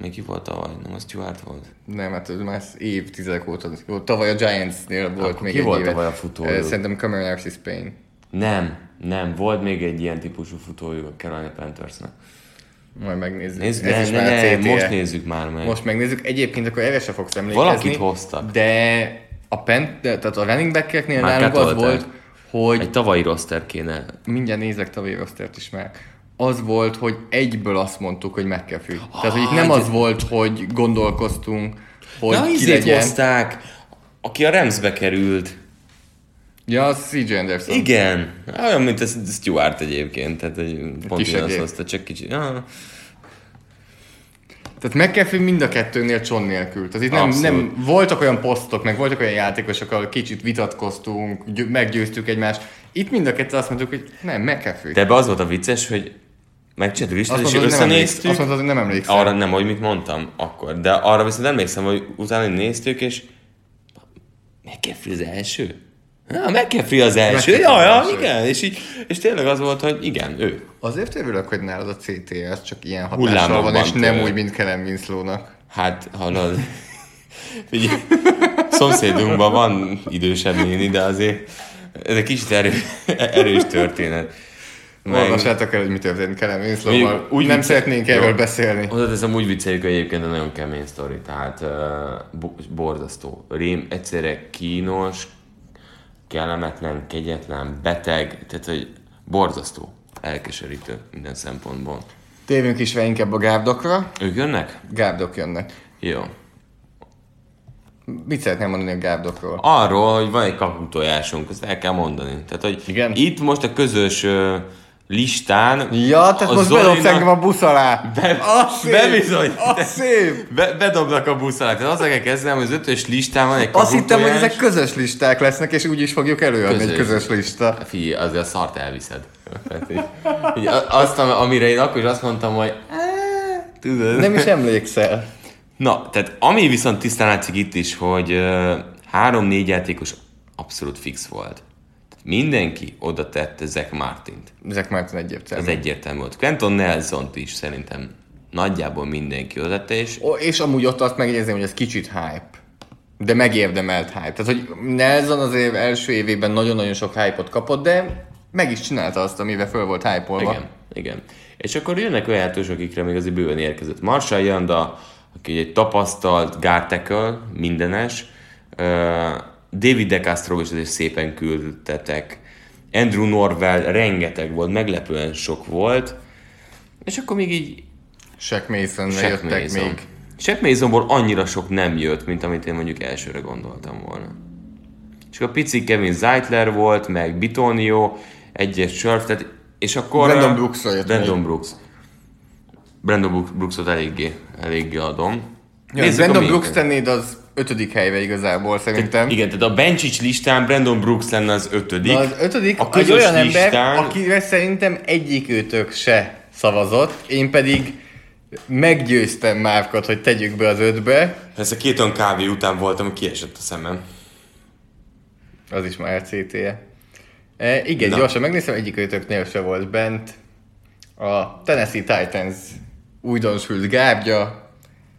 S1: még ki volt tavaly? Nem a Stuart volt?
S2: Nem, hát ez már évtizedek óta. Jó, tavaly a Giants-nél volt
S1: Akkor
S2: még
S1: ki
S2: egy
S1: volt
S2: évet.
S1: tavaly a futó?
S2: Szerintem Cameron Arcis Payne.
S1: Nem, nem, volt még egy ilyen típusú futójuk a Carolina Panthersnek.
S2: Majd megnézzük.
S1: Nézd,
S2: Ez
S1: ne, ne,
S2: már
S1: ne,
S2: CTE.
S1: most nézzük már meg.
S2: Most megnézzük. Egyébként akkor erre se fogsz emlékezni.
S1: Valakit hoztak.
S2: De a, pen, de, tehát a running back-eknél
S1: Már
S2: nálunk az volt, hogy
S1: Egy tavalyi roster kéne.
S2: mindjárt nézek tavalyi rostert is már. Az volt, hogy egyből azt mondtuk, hogy McAfee. Tehát, hogy itt
S1: Ah,
S2: nem
S1: de-
S2: az volt, hogy gondolkoztunk, hogy
S1: Ja,
S2: ki legyen.
S1: hozták, aki a Ramsbe került.
S2: Ja, az CJ Anderson.
S1: Igen, olyan, mint ez Stuart egyébként, tehát egy pont ugyanazt hozta, csak kicsit. Ja,
S2: Tehát McAfee mind a kettőnél cson nélkül. Tehát itt nem,
S1: Abszolút.
S2: nem, voltak olyan posztok, meg voltak olyan játékosok, ahol kicsit vitatkoztunk, győ- meggyőztük egymást. Itt mind a kettő azt mondtuk, hogy nem, McAfee.
S1: de ebbe az volt a vicces, hogy megcsináltuk listát, és
S2: mondod, nem
S1: összenéztük.
S2: Azt mondod, hogy nem emlékszel.
S1: Arra nem, hogy mit mondtam akkor, de arra viszont emlékszem, hogy utána néztük, és McAfee az első? Na, McAfee az első.
S2: McAfee
S1: Ja, ja, igen. És, így, és tényleg az volt, hogy igen, ő.
S2: Azért örülök, hogy nálad a CTS csak ilyen hatással van, és nem úgy, mint Kellen Winslow-nak.
S1: Hát, hallod, ugye, szomszédunkban van idősebb néni, de azért ez egy kicsit erő, erős történet.
S2: Olvassátok el, hogy mi történt Kellen Winslow-val.
S1: Úgy
S2: Nem
S1: vicce-
S2: szeretnénk erről
S1: Jó.
S2: beszélni.
S1: Hozzáteszem, úgy vicceljük egyébként, de nagyon kemény sztori, tehát uh, bo- borzasztó. Rém egyszerre kínos, kellemetlen, kegyetlen, beteg, tehát hogy borzasztó, elkeserítő minden szempontból.
S2: Térjünk is inkább a gárdokra.
S1: Ők jönnek?
S2: Gárdok jönnek.
S1: Jó.
S2: Mit szeretném mondani a gárdokról?
S1: Arról, hogy van egy kakutojásunk, ezt el kell mondani. Tehát, hogy
S2: Igen?
S1: itt most a közös listán...
S2: Ja, tehát most bedobsz engem a busz alá.
S1: Be-
S2: Az szép!
S1: bebizony.
S2: Az szép!
S1: Be, bedobnak a busz alá. Tehát azzal kell kezdenem, hogy az ötös listán van egy
S2: Azt hittem, hogy ezek közös listák lesznek, és úgy is fogjuk előadni egy
S1: Közös.
S2: közös lista.
S1: Figyelj, azért a szart elviszed. Így, azt, am- amire én akkor is azt mondtam, hogy "Á, tudod.
S2: Nem is emlékszel.
S1: Na, tehát ami viszont tisztán látszik itt is, hogy három-négy játékos abszolút fix volt. Mindenki oda tette Zach Martint.
S2: Ezek már egyértelmű.
S1: Ez egyértelmű volt. Quentin nelson is szerintem nagyjából mindenki oda tette, és
S2: Ó, És amúgy ott azt megjegyezném, hogy ez kicsit hype. De megérdemelt hype. Tehát, hogy Nelson azért első évében nagyon-nagyon sok hype-ot kapott, de meg is csinálta azt, amivel föl volt hype-olva.
S1: Igen, igen. És akkor jönnek olyan játékosok, akikre még azért bőven érkezett. Marshall Janda, aki egy tapasztalt tackle, mindenes. David De Castro is azért szépen küldtetek. Andrew Norwell rengeteg volt, meglepően sok volt. És akkor még így
S2: Shaq mason
S1: Shaq
S2: jöttek
S1: Mason.
S2: még.
S1: Shaq Masonból annyira sok nem jött, mint amit én mondjuk elsőre gondoltam volna. És akkor pici Kevin Zeitler volt, meg Bitonio, egyes Surf, tehát, és akkor...
S2: Brandon Brooks-ról jött
S1: Brandon
S2: még.
S1: Brooks. Brandon Brook- Brooksot eléggé, eléggé adom.
S2: Ja,
S1: Nézzük
S2: Brandon Brooks tennéd az ötödik helyre igazából szerintem.
S1: Igen, tehát a Bencsics listán Brandon Brooks lenne az ötödik.
S2: Na, az ötödik,
S1: a
S2: egy olyan ember,
S1: listán,
S2: akire szerintem egyik őtök se szavazott, én pedig meggyőztem Márkot, hogy tegyük be az ötbe,
S1: Ez a két olyan kávé után voltam, kiesett a szemem.
S2: az is már LCT-je. E, igen,
S1: Na.
S2: gyorsan megnéztem, egyik őtöknél se volt bent. A Tennessee Titans újdonsült gábja,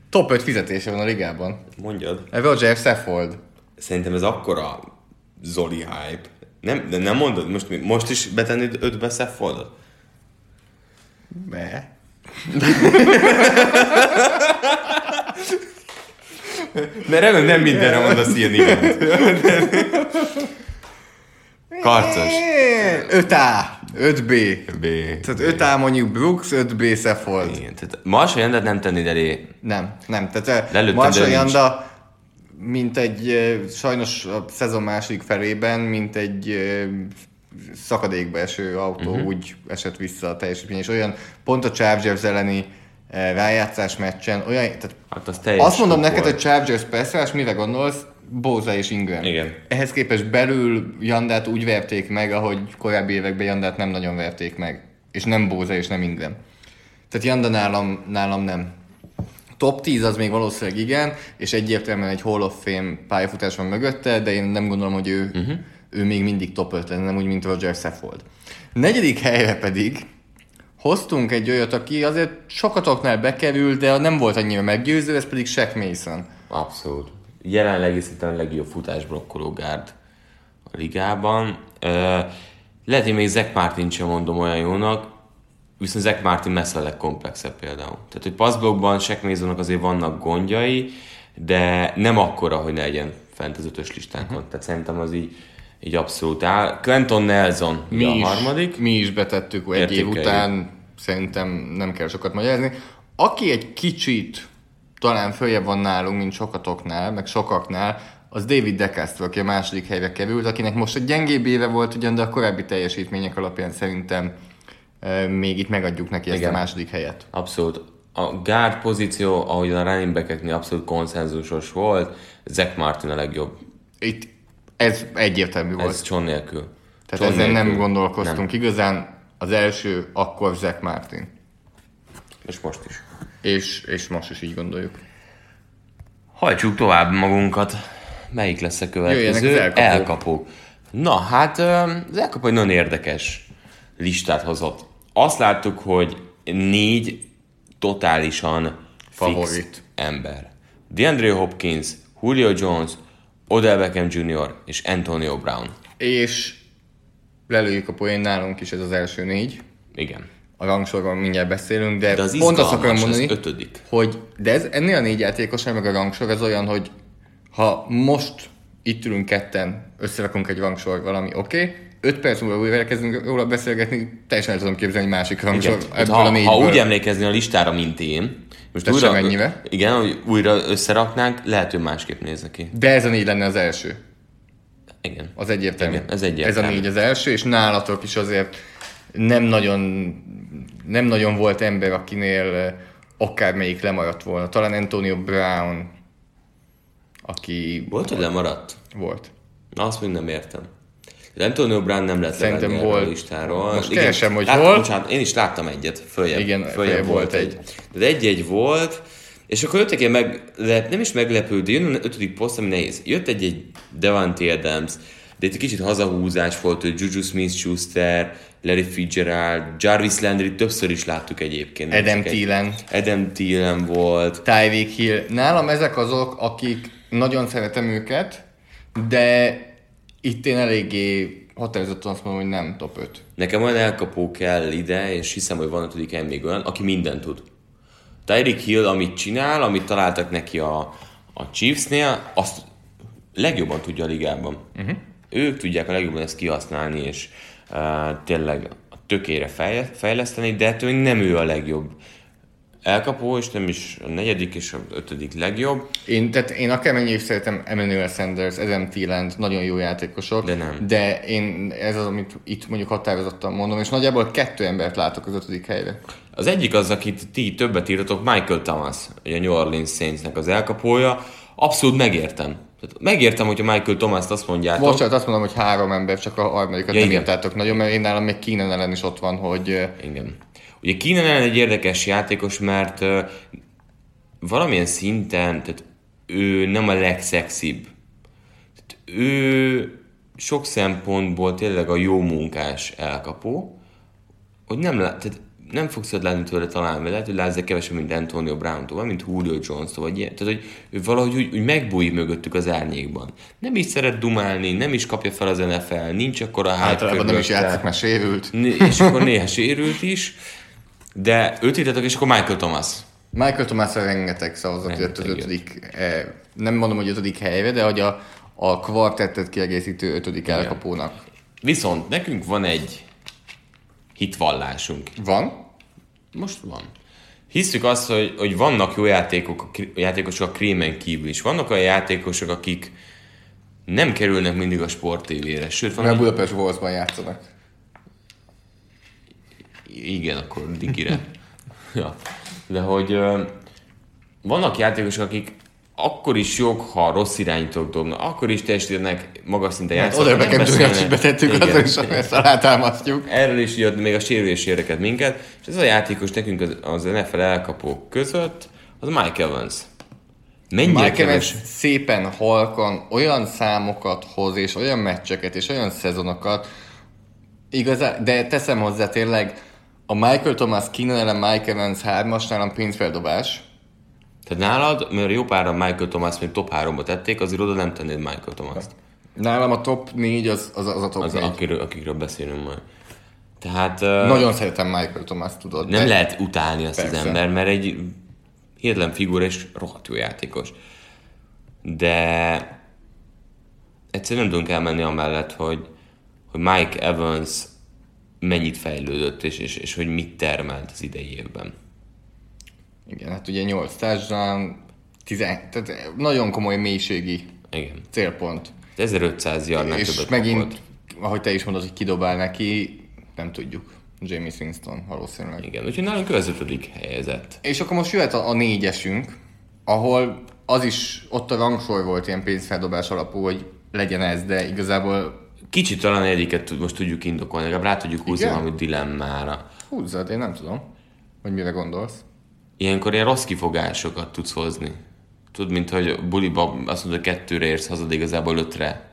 S2: top 5 fizetése van a ligában.
S1: Mondjad.
S2: Roger Saffold.
S1: Szerintem ez akkora Zoli hype. Nem, de nem mondod? Most, most is betennéd ötbe Seffoldot?
S2: Be.
S1: De remélem nem mindenre mondasz ilyen igent. Karcos.
S2: 5A, 5B.
S1: B.
S2: Tehát 5A mondjuk Brooks, 5B Saffold.
S1: Igen, tehát Marshall Jandet nem tennéd elé.
S2: Nem, nem. Tehát
S1: Lelőttem,
S2: Marshall. Janda, mint egy, eh, sajnos a szezon második felében, mint egy eh, szakadékba eső autó uh-huh. úgy esett vissza a teljesítmény, és olyan pont a Chargers elleni eh, rájátszás meccsen, olyan, tehát
S1: Hát az
S2: azt mondom neked,
S1: volt.
S2: hogy Chargers pass mire gondolsz? Boza és Ingram.
S1: Igen.
S2: Ehhez képest belül Jandát úgy verték meg, ahogy korábbi években Jandát nem nagyon verték meg. És nem Boza és nem Ingram. Tehát Janda nálam, nálam nem. Top 10 az még valószínűleg igen, és egyértelműen egy Hall of Fame pályafutás van mögötte, de én nem gondolom, hogy ő, uh-huh. ő még mindig top 5 lenne, nem úgy, mint Roger Saffold. Negyedik helyre pedig hoztunk egy olyat, aki azért sokatoknál bekerül, de nem volt annyira meggyőző, ez pedig Shaq Mason.
S1: Abszolút. Jelenleg szerintem a legjobb futásblokkoló gárd a ligában. Lehet, hogy még Zach Martin sem mondom olyan jónak, viszont Zach Martin messze a legkomplexebb például. Tehát, hogy passzblokkban Shaq Masonnak azért vannak gondjai, de nem akkora, hogy ne legyen fent az ötös listánkon. Uh-huh. Tehát szerintem az így, így abszolút áll. Quentin Nelson mi a
S2: is,
S1: harmadik.
S2: Mi is betettük egy év után, szerintem nem kell sokat magyarázni. Aki egy kicsit talán följebb van nálunk, mint sokatoknál, meg sokaknál, az David DeCastro, aki a második helyre került, akinek most egy gyengébb éve volt ugyan, de a korábbi teljesítmények alapján szerintem e, még itt megadjuk neki ezt
S1: Igen.
S2: a második helyet.
S1: Abszolút. A guard pozíció, ahogy a running back ahogy konszenzusos volt, Zach Martin a legjobb.
S2: Itt ez egyértelmű volt.
S1: Ez John nélkül.
S2: Tehát
S1: John
S2: ezen nem
S1: nélkül.
S2: gondolkoztunk
S1: Nem.
S2: igazán. Az első akkor Zach Martin.
S1: És most is.
S2: És, és most is így gondoljuk.
S1: Hajtsuk tovább magunkat. Melyik lesz a
S2: Jöjjenek
S1: következő?
S2: az elkapók.
S1: elkapók. Na, hát az elkapó egy nagyon érdekes listát hozott. Azt láttuk, hogy négy totálisan fix
S2: Favorit.
S1: ember. DeAndre Hopkins, Julio Jones, Odell Beckham Jr. és Antonio Brown.
S2: És lelőjük a poén nálunk is ez az első négy.
S1: Igen.
S2: A rangsorban mindjárt beszélünk, de,
S1: De az
S2: pont azt akarom mondani,
S1: az ötödik.
S2: hogy de ez, ennél a négy játékosnál meg a rangsor, ez olyan, hogy ha most itt ülünk ketten, összerakunk egy rangsor valami, oké, okay, öt perc múlva újra elkezdünk róla beszélgetni, teljesen el tudom képzelni egy másik rangsor
S1: Igen.
S2: ebből
S1: Ha,
S2: a
S1: ha
S2: négyből.
S1: úgy emlékezni a listára, mint én, most
S2: De sem ennyivel.
S1: Igen, hogy újra összeraknánk, lehet, hogy másképp néz ki.
S2: De ez a négy lenne az első.
S1: Igen.
S2: Az egyértelmű.
S1: Igen, ez egyértelmű.
S2: Ez a négy az első, és nálatok is azért nem nagyon, nem nagyon volt ember, akinél akármelyik lemaradt volna. Talán Antonio Brown, aki
S1: Volt, hogy lemaradt?
S2: volt.
S1: Na, azt még nem értem. De Antonio Brown nem lett
S2: Szerintem volt.
S1: a listáról.
S2: Most keresem, hogy
S1: Lát-
S2: hol.
S1: Bocsánat, én is láttam egyet, följebb.
S2: Igen, följebb volt egy.
S1: De egy-egy volt, és akkor jött egy meglep, nem is meglepő, de jön ötödik poszt, ami nehéz. Jött egy-egy Devante Adams, de itt egy kicsit hazahúzás volt, hogy Juju Smith-Schuster, Larry Fitzgerald, Jarvis Landry többször is láttuk egyébként.
S2: Adam Thielen.
S1: Adam Thielen volt.
S2: Tyreek Hill. Nálam ezek azok, akik nagyon szeretem őket, de itt én eléggé határozottan azt mondom, hogy nem top 5.
S1: Nekem olyan elkapó kell ide, és hiszem, hogy van ötödik helyen még olyan, aki mindent tud. Tyreek Hill, amit csinál, amit találtak neki a, a Chiefsnél, azt legjobban tudja a ligában. Uh-huh. Ők tudják a legjobban ezt kihasználni, és uh, tényleg a tökére fejle- fejleszteni, de ettől még nem ő a legjobb elkapó, és nem is a negyedik és a ötödik legjobb.
S2: Én, tehát én akármennyire is szeretem Emmanuel Sanders, Adam Thielen, nagyon jó játékosok.
S1: De nem.
S2: De én ez az, amit itt mondjuk határozottan mondom, és nagyjából kettő embert látok az ötödik helyre.
S1: Az egyik az, akit ti többet írtatok, Michael Thomas, a New Orleans Saintsnek az elkapója. Abszolút megértem. Tehát megértem, hogyha Michael Thomas-t azt mondjátok.
S2: Most azt mondom, hogy három ember, csak a harmadikat
S1: Ja,
S2: nem
S1: igen.
S2: írtátok nagyon, mert én nálam még Keenan ellen is ott van, hogy
S1: Igen. Ugye Keenan ellen egy érdekes játékos, mert uh, valamilyen szinten, tehát ő nem a legszexibb. Tehát ő sok szempontból tényleg a jó munkás elkapó, hogy nem, lát, tehát nem fogsz ott látni tőle talán, vagy lehet, hogy látsz, de kevesebb, mint Antonio Brown-tól, mint Julio Jones-tól, vagy ilyen. Tehát, hogy ő valahogy úgy, úgy megbújik mögöttük az árnyékban. Nem is szeret dumálni, nem is kapja fel az NFL, nincs akkor a hype
S2: általában nem is játszik, mert sérült.
S1: És akkor néha sérült is, de őt írtatok, és akkor Michael Thomas.
S2: Michael thomas rengeteg szavazat jött az ötödik, eh, nem mondom, hogy ötödik helyre, de hogy a, a kvartettet kiegészítő ötödik elkapónak.
S1: Viszont nekünk van egy hitvallásunk.
S2: Van?
S1: Most van. Hiszük azt, hogy, hogy vannak jó játékok, a játékosok a krémen kívül is. Vannak olyan játékosok, akik nem kerülnek mindig a sportévére. Sőt, van,
S2: Mert
S1: egy-
S2: Budapest Wolvesban játszanak.
S1: Igen, akkor Dikire. ja. De hogy ö, vannak játékosok, akik akkor is jók, ha rossz irányítók dobnak, akkor is testének magas szinten játszanak.
S2: Oda. Junior is betettük,
S1: Igen.
S2: azon is ezt alátámasztjuk.
S1: Erről is jött még a sérülés érdeket minket, és ez a játékos nekünk az, az NFL elkapók között, az Mike Evans. Mennyire
S2: Mike Evans
S1: keves...
S2: szépen halkan olyan számokat hoz, és olyan meccseket, és olyan szezonokat, igazán, de teszem hozzá tényleg, a Michael Thomas Keenan ellen Mike Evans 3-as nálam pénzfeldobás.
S1: Tehát nálad, mert jó páran Michael Thomas még top 3-ba tették, azért oda nem tennéd Michael Thomas-t.
S2: Nálam a top 4 az, az, az a top
S1: Az,
S2: 4.
S1: akiről, akikről beszélünk majd. Tehát uh,
S2: Nagyon szeretem Michael Thomas, tudod.
S1: nem
S2: de-
S1: lehet utálni azt
S2: Persze.
S1: az ember, mert egy hihetetlen figura és rohadt jó játékos. De egyszerűen nem tudunk elmenni amellett, hogy, hogy Mike Evans mennyit fejlődött, és, és, és hogy mit termelt az idei évben.
S2: Igen, hát ugye 8 touchdown, 10, tehát nagyon komoly mélységi
S1: Igen.
S2: célpont.
S1: 1500 yardnál
S2: és
S1: többet
S2: megint,
S1: kapott.
S2: ahogy te is mondod, hogy kidobál neki, nem tudjuk. James Winston valószínűleg.
S1: Igen, úgyhogy nálunk ő az ötödik helyezett.
S2: És akkor most jöhet a, a négyesünk, ahol az is, ott a rangsor volt ilyen pénzfeldobás alapú, hogy legyen ez, de igazából
S1: Kicsit talán egyiket most tudjuk indokolni, legalább rá tudjuk húzni
S2: Igen?
S1: valami dilemmára.
S2: húzzad, én nem tudom, hogy mire gondolsz.
S1: Ilyenkor ilyen rossz kifogásokat tudsz hozni. Tudod, mint hogy buliba azt mondod, hogy kettőre érsz haza, de igazából ötre.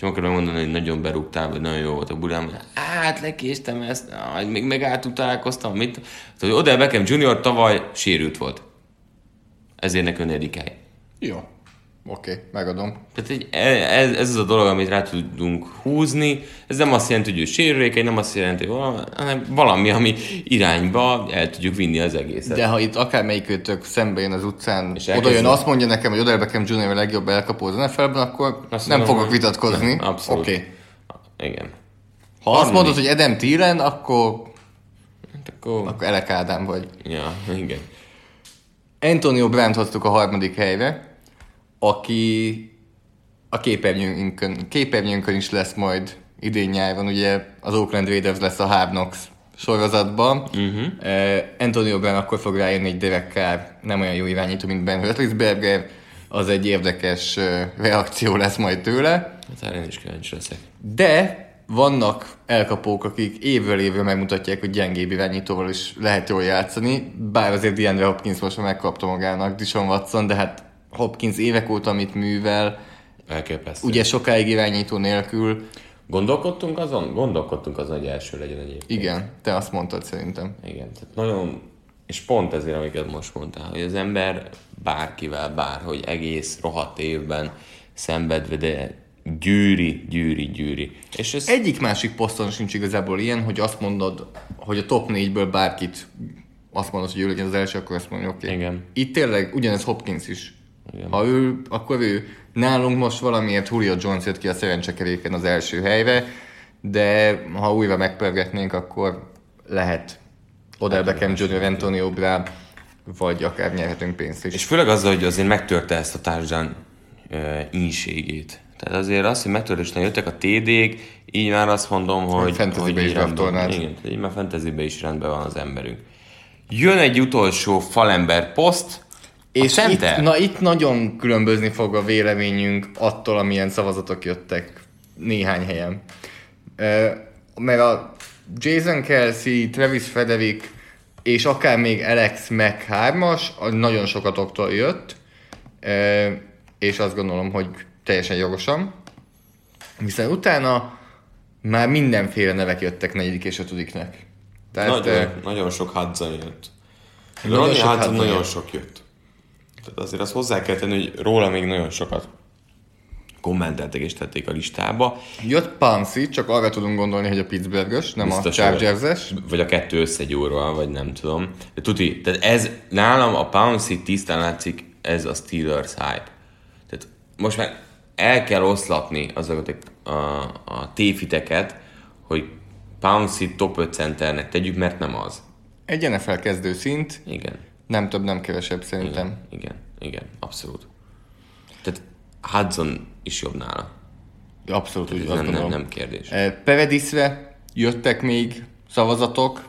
S1: Nem akarom mondani, hogy nagyon berúgtál, vagy nagyon jó volt a bulám. Hát lekéstem ezt, aj, még megáltutálkoztam, mit? Tehát, hogy Odell Beckham Junior tavaly sérült volt. Ezért negyedik hely.
S2: Jó. Oké, okay, megadom.
S1: Tehát egy, ez, ez az a dolog, amit rá tudunk húzni. Ez nem azt jelenti, hogy ő sérülékeny, nem azt jelenti, hogy valami, hanem valami, ami irányba el tudjuk vinni az egészet.
S2: De ha itt akármelyikőtök szembe jön az utcán,
S1: És
S2: oda jön, azt mondja nekem, hogy Odell Beckham Jr. a legjobb elkapó az NFL-ben, akkor
S1: Azt
S2: nem
S1: mondom,
S2: fogok
S1: hogy-
S2: vitatkozni.
S1: Nem, abszolút.
S2: Oké.
S1: Okay. Igen.
S2: Ha azt mondod, hogy Edem akkor,
S1: Hát akkor...
S2: akkor Elek Ádám vagy.
S1: Ja, igen.
S2: Antonio Brandt hoztuk a harmadik helyre, aki a képernyőnkön, képernyőnkön is lesz majd idén nyáron, ugye az Oakland Raiders lesz a Knocks sorozatban. Uh-huh. Uh, Antonio Brown akkor fog rájönni egy Derek Carr, nem olyan jó irányító, mint Ben Roethlisberger, az egy érdekes uh, reakció lesz majd tőle.
S1: Hát erre is kíváncsi leszek.
S2: De vannak elkapók, akik évről évre megmutatják, hogy gyengébb irányítóval is lehet jól játszani, bár azért DeAndre Hopkins most megkapta magának Dishon Watson, de hát Hopkins évek óta mit művel,
S1: Elképesztő.
S2: ugye sokáig irányító nélkül,
S1: Gondolkodtunk azon? Gondolkodtunk azon, hogy első legyen egyébként.
S2: igen, te azt mondtad szerintem.
S1: Igen, tehát nagyon, és pont ezért, amiket most mondtál, hogy az ember bárkivel, bárhogy egész rohadt évben szenvedve, de gyűri, gyűri, gyűri. És ez
S2: Egyik másik poszton sincs igazából ilyen, hogy azt mondod, hogy a top 4-ből bárkit azt mondod, hogy ő legyen az első, akkor azt mondja, oké. Okay.
S1: Igen.
S2: Itt tényleg ugyanez Hopkins is.
S1: Igen.
S2: Ha ő, akkor ő. Nálunk most valamiért Julio Jones jött ki a szerencsekeréken az első helyre, de ha újra megpörgetnénk, akkor lehet Odell Beckham Jr., Antonio Brown, vagy akár nyerhetünk pénzt is.
S1: És főleg azzal, hogy azért megtörte ezt a társadalmi ínségét. Tehát azért az, hogy megtörte, és jöttek a TD-k, így már azt mondom, hogy,
S2: fantasybe
S1: hogy
S2: is
S1: rendben,
S2: draftolnád.
S1: igen, így már fantasybe is rendben van az emberünk. Jön egy utolsó falember poszt,
S2: És
S1: a
S2: itt, na itt nagyon különbözni fog a véleményünk attól, amilyen szavazatok jöttek néhány helyen. Mert a Jason Kelsey, Travis Frederick és akár még Alex Mack 3-as, az nagyon sokatoktól jött, és azt gondolom, hogy teljesen jogosan. Viszont utána már mindenféle nevek jöttek negyedik és ötödiknek. Tehát,
S1: Nagyon, nagyon sok Hudson jött.
S2: Nagyon
S1: Ronnie
S2: sok
S1: Hudson
S2: Hudson
S1: nagyon
S2: jött.
S1: sok jött. Tehát azért azt hozzá kell tenni, hogy róla még nagyon sokat kommenteltek és tették a listába.
S2: Jött Pansy, csak arra tudunk gondolni, hogy a Pittsburghös, nem
S1: Biztos,
S2: a Chargers-es.
S1: Vagy, vagy a kettő összegyúrva, vagy nem tudom. De tuti, tehát ez nálam a Pouncy tisztán látszik, ez a Steelers hype. Tehát most már el kell oszlatni azokat a, a, a téfiteket, hogy Pouncy top 5 centernek tegyük, mert nem az.
S2: Egy NFL kezdő szint,
S1: Igen.
S2: Nem több, nem kevesebb szerintem.
S1: Igen, igen, igen, abszolút. Tehát Hudson is jobb nála.
S2: Abszolút úgy
S1: Ez
S2: azt
S1: nem, nem, nem kérdés.
S2: Eh, Peredisre jöttek még szavazatok.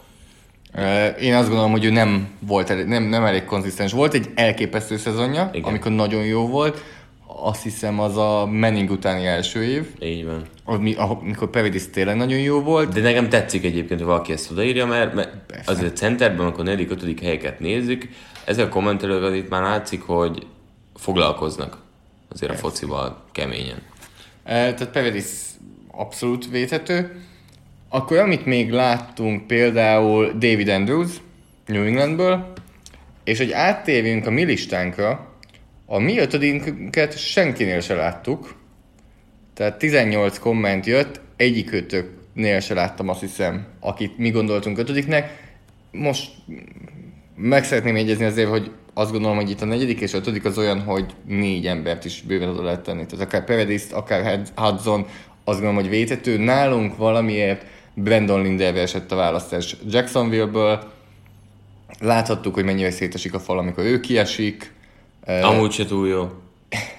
S2: Eh, Én azt gondolom, hogy ő nem volt elég, nem, nem elég konzisztens. Volt egy elképesztő szezonja,
S1: Igen.
S2: amikor nagyon jó volt. Azt hiszem az a Manning utáni első év,
S1: Így van.
S2: ami- amikor Peredis tényleg nagyon jó volt.
S1: De nekem tetszik egyébként, hogy valaki ezt odaírja, mert, mert azért a centerben, amikor 4 5 helyeket nézzük, ezek a kommentelők itt már látszik, hogy foglalkoznak azért a focival keményen.
S2: Eh, Tehát Pevedis abszolút védhető. Akkor amit még láttunk például David Andrews New Englandből, és hogy áttérjünk a mi listánkra, a mi ötödinket senkinél se láttuk. Tehát 18 komment jött, egyikőtöknél se láttam azt hiszem, akit mi gondoltunk ötödiknek. Most meg szeretném jegyezni azért, hogy azt gondolom, hogy itt a negyedik és ötödik az olyan, hogy négy embert is bőven oda lehet tenni. Tehát akár Perediszt, akár Hudson, azt gondolom, hogy vétető. Nálunk valamiért Brandon Linderre esett a választás Jacksonville-ből. Láthattuk, hogy mennyire szétesik a fal, amikor ő kiesik.
S1: Amúgy se túl jó.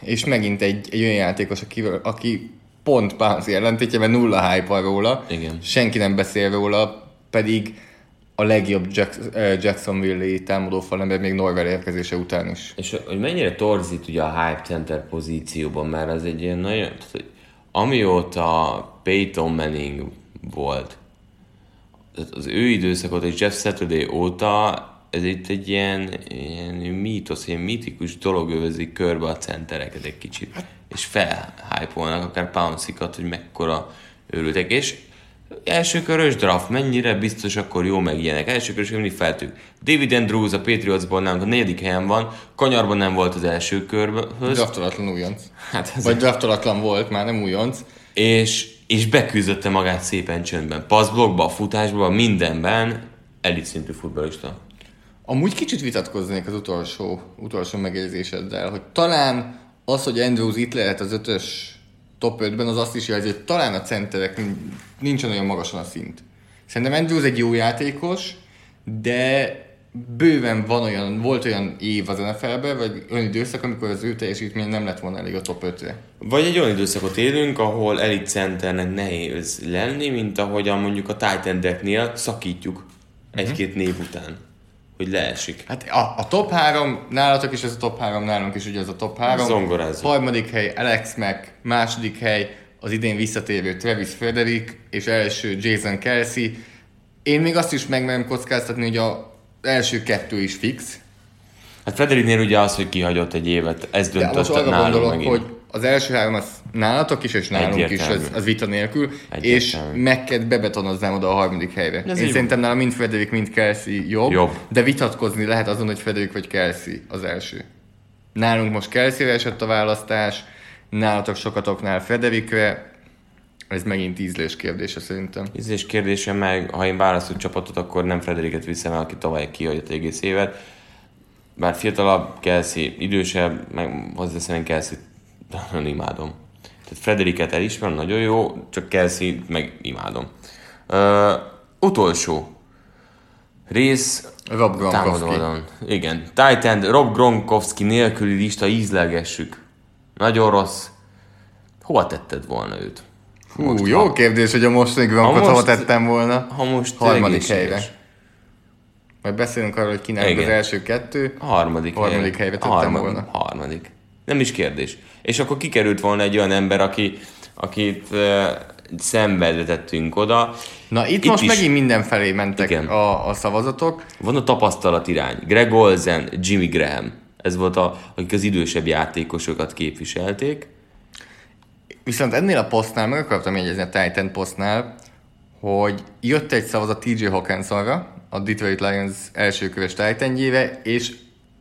S2: És megint egy, egy olyan játékos, aki, aki pont Pounce jelentétje, mert nulla hype van róla.
S1: Igen.
S2: Senki nem beszél róla, pedig a legjobb Jack, Jacksonville-i támadó falember még Norvel érkezése után is.
S1: És hogy mennyire torzít ugye a hype center pozícióban, mert az egy ilyen nagyon... Tehát, hogy amióta Peyton Manning volt, tehát az ő időszakot és Jeff Saturday óta ez itt egy ilyen, ilyen mítosz, ilyen mítikus dolog övezi körbe a centereket egy kicsit. És felhypolnak akár pouncy hogy mekkora őrültek. És első körös draft, mennyire biztos akkor jó meg ilyenek. Első körös mindig feltűk. David Andrews a Patriotsból nem, a negyedik helyen van, kanyarban nem volt az első körbhöz.
S2: Draftolatlan újonc.
S1: Hát ez
S2: Vagy draftolatlan volt, már nem újonc.
S1: és, és beküzdötte magát szépen csöndben. Passzblokkba, futásba, mindenben elit szintű futballista.
S2: Amúgy kicsit vitatkoznék az utolsó, utolsó megjegyzéseddel, hogy talán az, hogy Andrews itt lehet az ötös top 5-ben, az azt is jelzi, hogy talán a centerek nin- nincsen olyan magasan a szint. Szerintem Andrews egy jó játékos, de bőven van olyan, volt olyan év az NFL-ben, vagy olyan időszak, amikor az ő teljesítmény nem lett volna elég a top 5-re.
S1: Vagy egy olyan időszakot élünk, ahol elit centernek nehéz lenni, mint ahogyan mondjuk a Titan szakítjuk egy-két név után, hogy leesik.
S2: Hát a, a top 3, nálatok is ez a top 3, nálunk is ugye ez a top 3.
S1: Zongorázzuk.
S2: Harmadik hely Alex Mack, második hely az idén visszatérő Travis Frederick, és első Jason Kelsey. Én még azt is megmerem kockáztatni, hogy a első kettő is fix.
S1: Hát Frederiknél ugye az, hogy kihagyott egy évet, ez
S2: arra
S1: nálunk
S2: gondolok,
S1: megint.
S2: hogy az első három az nálatok is, és nálunk is,
S1: Egyértelmű.
S2: az, az vita nélkül,
S1: Egyértelmű.
S2: és Mekket bebetonoznám oda a harmadik helyre.
S1: Ez
S2: Én
S1: így
S2: szerintem nála mind Frederick, mind Kelsey jobb,
S1: Jobb.
S2: de vitatkozni lehet azon, hogy Frederick vagy Kelsey az első. Nálunk most Kelsey-re esett a választás, nálatok sokatoknál Frederickre, ez megint ízlés kérdése szerintem.
S1: Ízlés kérdése meg, ha én választok csapatot, akkor nem Frederiket viszem el, aki tavaly kihagyott egész évet. Bár fiatalabb, Kelsey idősebb, meg hozzáteszem, Kelsey nagyon imádom. Tehát Frederiket elismerem, nagyon jó, csak Kelsey meg imádom. Uh, utolsó rész
S2: Rob Gronkowski.
S1: Igen. Titan, Rob Gronkowski nélküli lista ízlegessük. Nagyon rossz. Hova tetted volna őt?
S2: Hú,
S1: Most,
S2: jó
S1: ha-
S2: kérdés, hogy a mostani Gronkot
S1: Ha
S2: hova
S1: most-
S2: tettem volna.
S1: Ha most
S2: Harmadik helyre. Majd beszélünk arról, hogy kinek
S1: Igen.
S2: az első kettő.
S1: A harmadik,
S2: Harmadik
S1: helyen.
S2: helyre tettem
S1: Harmad-
S2: volna.
S1: Harmadik. Nem is kérdés. És akkor kikerült volna egy olyan ember, aki, akit szenvedtettünk oda.
S2: Na itt,
S1: Itt
S2: most
S1: is.
S2: megint mindenfelé mentek
S1: Igen.
S2: a, a szavazatok.
S1: Van a tapasztalat irány. Greg Olsen, Jimmy Graham. Ez volt a, akik az idősebb játékosokat képviselték.
S2: Viszont ennél a posztnál, meg akartam jegyezni a Titan posztnál, hogy jött egy szavazat TJ Hawkinsonra, a Detroit Lions első köves Titanjéve, és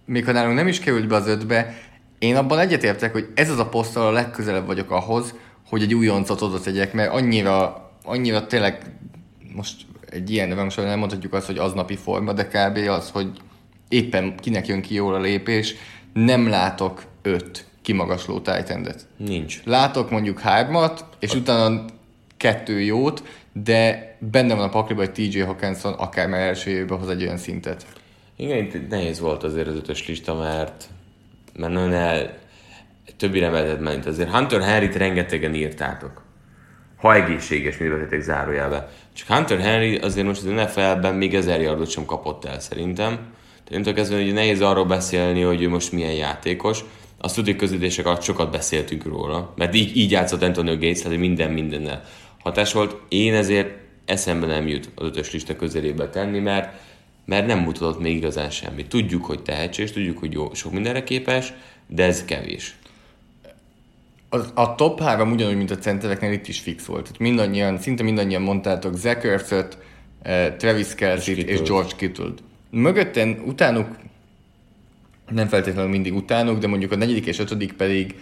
S2: még ha nálunk nem is került be az ötbe, én abban egyetértek, hogy ez az a poszt, ahol a legközelebb vagyok ahhoz, hogy egy újoncot oda tegyek, mert annyira, annyira tényleg most egy ilyen rangsorban nem mondhatjuk azt, hogy aznapi forma, de kb. az, hogy éppen kinek jön ki jól a lépés, nem látok öt kimagasló Titan-et.
S1: Nincs.
S2: Látok mondjuk hármat, és utána kettő jót, de benne van a pakliba, hogy TJ Hawkinson akár már első évben hoz egy olyan szintet.
S1: Igen, itt nehéz volt azért az ötös lista, mert, mert nagyon el, többire lehetett menni. Azért Hunter Henry-t rengetegen írtátok. Ha egészséges, mi vezetek zárójelbe. Csak Hunter Henry azért most az NFL-ben még ezer yardot sem kapott el szerintem. Tehát kezdve, hogy nehéz arról beszélni, hogy ő most milyen játékos. Azt tudjuk, közvetések alatt sokat beszéltünk róla, mert így, így játszott Antonio Gates, tehát minden mindennel hatás volt. Én ezért eszembe nem jut az ötös lista közelébe tenni, mert, mert nem mutatott még igazán semmit. Tudjuk, hogy tehetséges, tudjuk, hogy jó, sok mindenre képes, de ez kevés.
S2: A, a top 3 ugyanúgy, mint a centereknél itt is fix volt. Tehát mindannyian, szinte mindannyian mondtátok Zach eh, Travis kelsey és
S1: Kittle-t.
S2: George Kittle-t. Mögötten, utánuk, nem feltétlenül mindig utánuk, de mondjuk a negyedik és ötödik pedig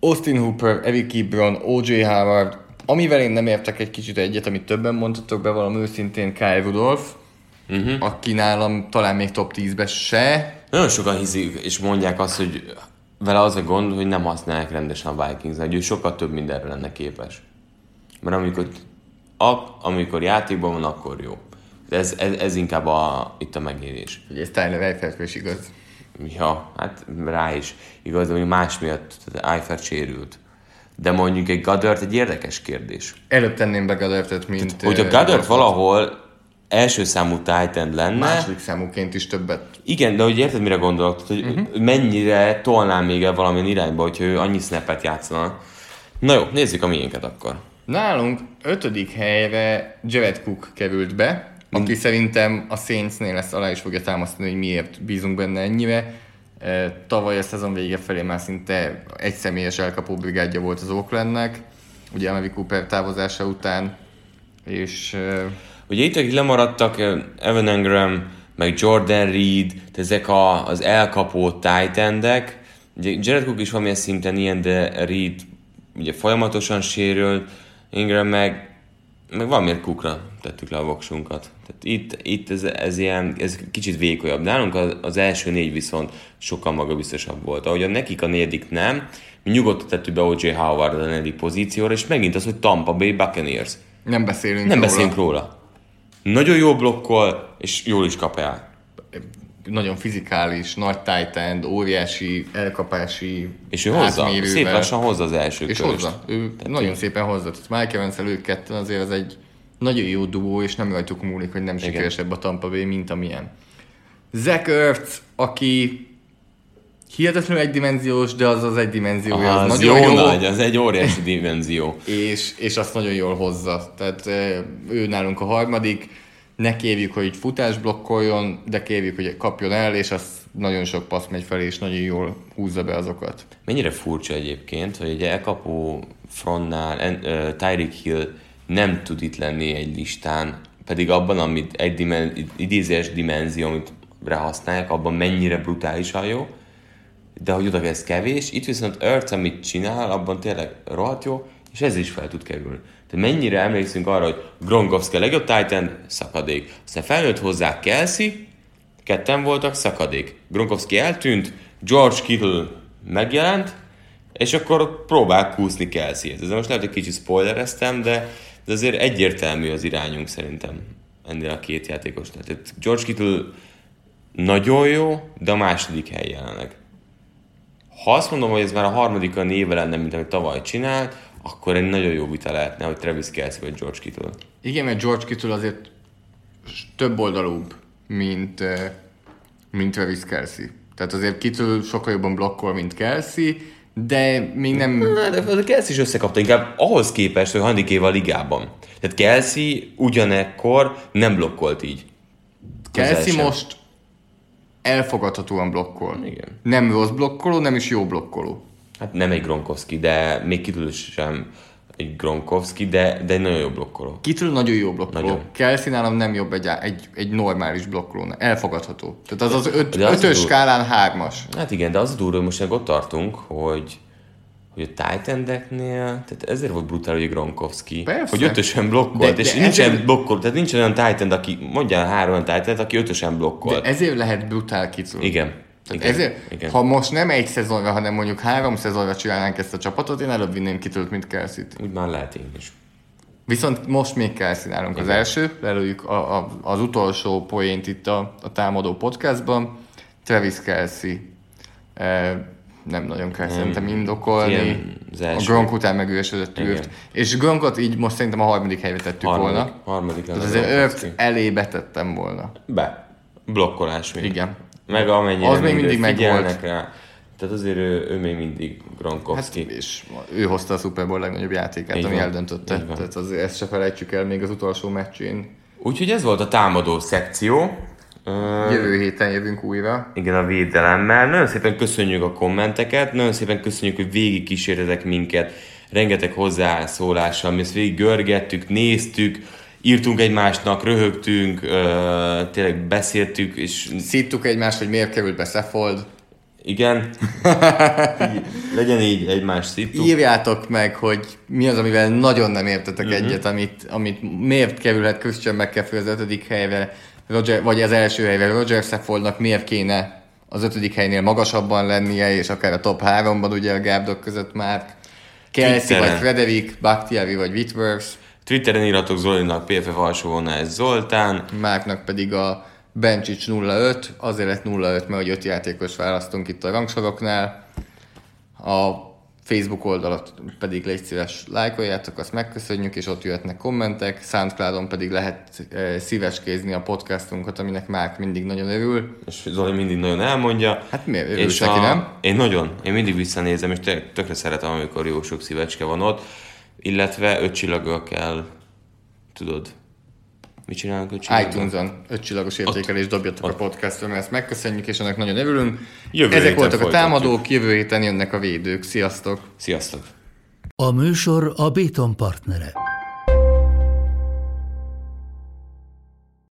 S2: Austin Hooper, Eric Ebron, O.J. Howard, amivel én nem értek egy kicsit egyet, amit többen mondhatok be valami őszintén, Kyle Rudolph, uh-huh. aki nálam talán még top 10-be se,
S1: Nagyon sokan hiszik, és mondják azt, hogy vele az a gond, hogy nem használják rendesen a vikings hogy ő sokkal több mindenre lenne képes. Mert amikor, a, amikor játékban van, akkor jó. De ez, ez, ez inkább a, itt a megérés.
S2: hogy ez Tyler Eifert is igaz.
S1: Ja, hát rá is igaz, mondjuk más miatt tehát Eifert sérült. De mondjuk egy Gadert egy érdekes kérdés.
S2: Előbb tenném be Goddardot, mint...
S1: Hogy a
S2: Rudolph-ot.
S1: valahol első számú Titan lenne,
S2: Második számúként is többet.
S1: Igen, de hogy érted, mire gondolok? Hogy uh-huh. mennyire tolnál még el valamilyen irányba, hogyha ő annyi snappet játszana. Na jó, nézzük a miénket akkor.
S2: Nálunk ötödik helyre Jared Cook került be, aki szerintem a Saintsnél ezt alá is fogja támasztani, hogy miért bízunk benne ennyire. Tavaly a szezon vége felé már szinte egy személyes elkapó brigádja volt az Oaklandnek, ugye Amari Cooper távozása után. És
S1: Ugye itt, akik lemaradtak, Evan Engram, meg Jordan Reed, ezek a, az elkapó tight endek. Ugye Jared Cook is valamilyen szinten ilyen, de Reed ugye folyamatosan sérül, Ingram meg, meg valamiért Cookra tettük le a voksunkat. Tehát itt, itt ez, ez, ilyen, ez kicsit vékonyabb. Nálunk az, az első négy viszont sokkal magabiztosabb volt. Ahogy a nekik a negyedik nem, mi nyugodtan tettük be O.J. Howard a negyedik pozícióra, és megint az, hogy Tampa Bay Buccaneers.
S2: nem beszélünk
S1: Nem
S2: róla.
S1: beszélünk róla. Nagyon jó blokkol, és jól is kap el.
S2: Nagyon fizikális, nagy tight end, óriási elkapási
S1: És ő hozza, szép lassan hozza az első
S2: És
S1: köröst.
S2: hozza. Ő nagyon szépen hozza. Tehát Mike evans ők ketten azért az egy nagyon jó duó, és nem rajtuk múlik, hogy nem sikeresebb a Tampa Bay, mint amilyen. Zach Ertz, aki hihetetlenül egydimenziós, de az az egydimenziója, az,
S1: az
S2: nagyon
S1: jó,
S2: jó,
S1: nagy, az egy óriási dimenzió.
S2: és, és azt nagyon jól hozza. Tehát eh, ő nálunk a harmadik, ne kérjük, hogy futás blokkoljon, de kérjük, hogy kapjon el, és az nagyon sok passz megy felé, és nagyon jól húzza be azokat.
S1: Mennyire furcsa egyébként, hogy egy elkapó frontnál ö, Tyreek Hill nem tud itt lenni egy listán, pedig abban, amit egy dimen- idézés dimenzió, amit használják, abban mennyire brutálisan jó, de hogy oda ez kevés, itt viszont Earth, amit csinál, abban tényleg rohadt jó, és ez is fel tud kerülni. Tehát mennyire emlékszünk arra, hogy Gronkowski a legjobb Titan, szakadék. Aztán felnőtt hozzá Kelsey, ketten voltak, szakadék. Gronkowski eltűnt, George Kittle megjelent, és akkor próbál kúszni Kelsey. Ez most lehet, hogy kicsit spoilereztem, de, de azért egyértelmű az irányunk szerintem ennél a két játékosnál. Tehát George Kittle nagyon jó, de a második hely jelenleg. Ha azt mondom, hogy ez már a harmadik a néve lenne, mint amit tavaly csinált, akkor egy nagyon jó vita lehetne, hogy Travis Kelsey vagy George Kittle.
S2: Igen, mert George Kittle azért több oldalúbb, mint, eh, mint Travis Kelsey. Tehát azért Kittle sokkal jobban blokkol, mint Kelsey, de még nem...
S1: Na, de a Kelsey is összekapta, inkább ahhoz képest, hogy handikéva a ligában. Tehát Kelsey ugyanekkor nem blokkolt így.
S2: Kelsey most elfogadhatóan blokkol.
S1: Igen.
S2: Nem rossz blokkoló, nem is jó blokkoló.
S1: Hát nem egy Gronkowski, de még Kittle sem egy Gronkowski, de, de egy nagyon jó blokkoló.
S2: Kittle nagyon jó blokkoló.
S1: Nagyon.
S2: Kelsey nálam nem jobb egy, egy, egy normális blokkoló. Elfogadható. Tehát az az öt,
S1: De az
S2: ötös
S1: durva.
S2: skálán hármas.
S1: Hát igen, de az durva, hogy most meg ott tartunk, hogy hogy a Titan-deknél, tehát ezért volt brutál, hogy Gronkowski,
S2: Persze.
S1: hogy ötösen blokkolt,
S2: De-
S1: és
S2: de
S1: nincsen
S2: ezért-
S1: blokkol, tehát nincsen olyan Titan, aki, mondjál három olyan Titan, aki ötösen blokkolt.
S2: De ezért lehet brutál Kittle.
S1: Igen.
S2: Tehát
S1: igen.
S2: ezért,
S1: igen.
S2: ha most nem egy szezonra, hanem mondjuk három szezonra csinálnánk ezt a csapatot, én előbb vinném kitőlt, mint Kelsey-t.
S1: Úgy már lehet én is.
S2: Viszont most még Kelsey nálunk az első, lelőjük a, a, az utolsó poént itt a, a támadó podcastban. Travis Kelsey. E, nem nagyon kell szerintem indokolni.
S1: ilyen
S2: a. Gronk után megősödött
S1: Igen.
S2: űrt. És Gronkot így most szerintem a harmadik helyre tettük
S1: Harmadik,
S2: volna.
S1: harmadik
S2: Tehát azért őt elé betettem volna.
S1: Be. Blokkolás még.
S2: Igen.
S1: Meg amennyire
S2: Az még mindig megvolt.
S1: rá. Tehát azért ő, ő még mindig Gronkowski.
S2: Hát, és ő hozta a Super Bowl legnagyobb játékát,
S1: Így
S2: ami
S1: van.
S2: eldöntötte.
S1: Így van.
S2: Tehát azért ezt se felejtsük el még az utolsó meccsén.
S1: Úgyhogy ez volt a támadó szekció.
S2: Jövő héten jövünk újra.
S1: Igen, a védelemmel. Nagyon szépen köszönjük a kommenteket, nagyon szépen köszönjük, hogy végig kísértetek minket, rengeteg hozzászólással, mi ezt végig görgettük, néztük, írtunk egymásnak, röhögtünk, tényleg beszéltük, és
S2: Szíttuk egymást, hogy miért került be Seffold.
S1: igen, így, legyen így egymás szittuk.
S2: Írjátok meg, hogy mi az, amivel nagyon nem értetek uh-huh. egyet, amit, amit miért kerülhet Christian McCaffrey az ötödik helyre, Roger, vagy az első helyre Roger Seffoldnak miért kéne az ötödik helynél magasabban lennie, és akár a top háromban ugye a gárdok között már. Kelsey vagy Frederick, Bakhtiari vagy Whitworth,
S1: Twitteren írhatok Zolinak, PFF alsó és Zoltán.
S2: Márknak pedig a Bencsics 05, azért lett 05, mert hogy 5 játékos választunk itt a rangsoroknál. A Facebook oldalat pedig légy szíves lájkoljátok, azt megköszönjük, és ott jöhetnek kommentek. Soundcloudon pedig lehet e, szíveskézni a podcastunkat, aminek Márk mindig nagyon örül.
S1: És Zoli mindig nagyon elmondja.
S2: Hát miért?
S1: és
S2: Örülsz neki, nem?
S1: Én nagyon. Én mindig visszanézem, és tényleg tökre szeretem, amikor jó sok szívecske van ott. Illetve öt csillaggal kell, tudod, mit csinálunk öt csillaggal?
S2: iTunes-on 5 csillagos értékelést dobjatok a podcastra, mert ezt megköszönjük, és ennek nagyon örülünk.
S1: Jövő
S2: Ezek voltak a
S1: folytatjuk.
S2: támadók, jövő héten jönnek a védők. Sziasztok!
S1: Sziasztok!
S3: A műsor a Béton partnere.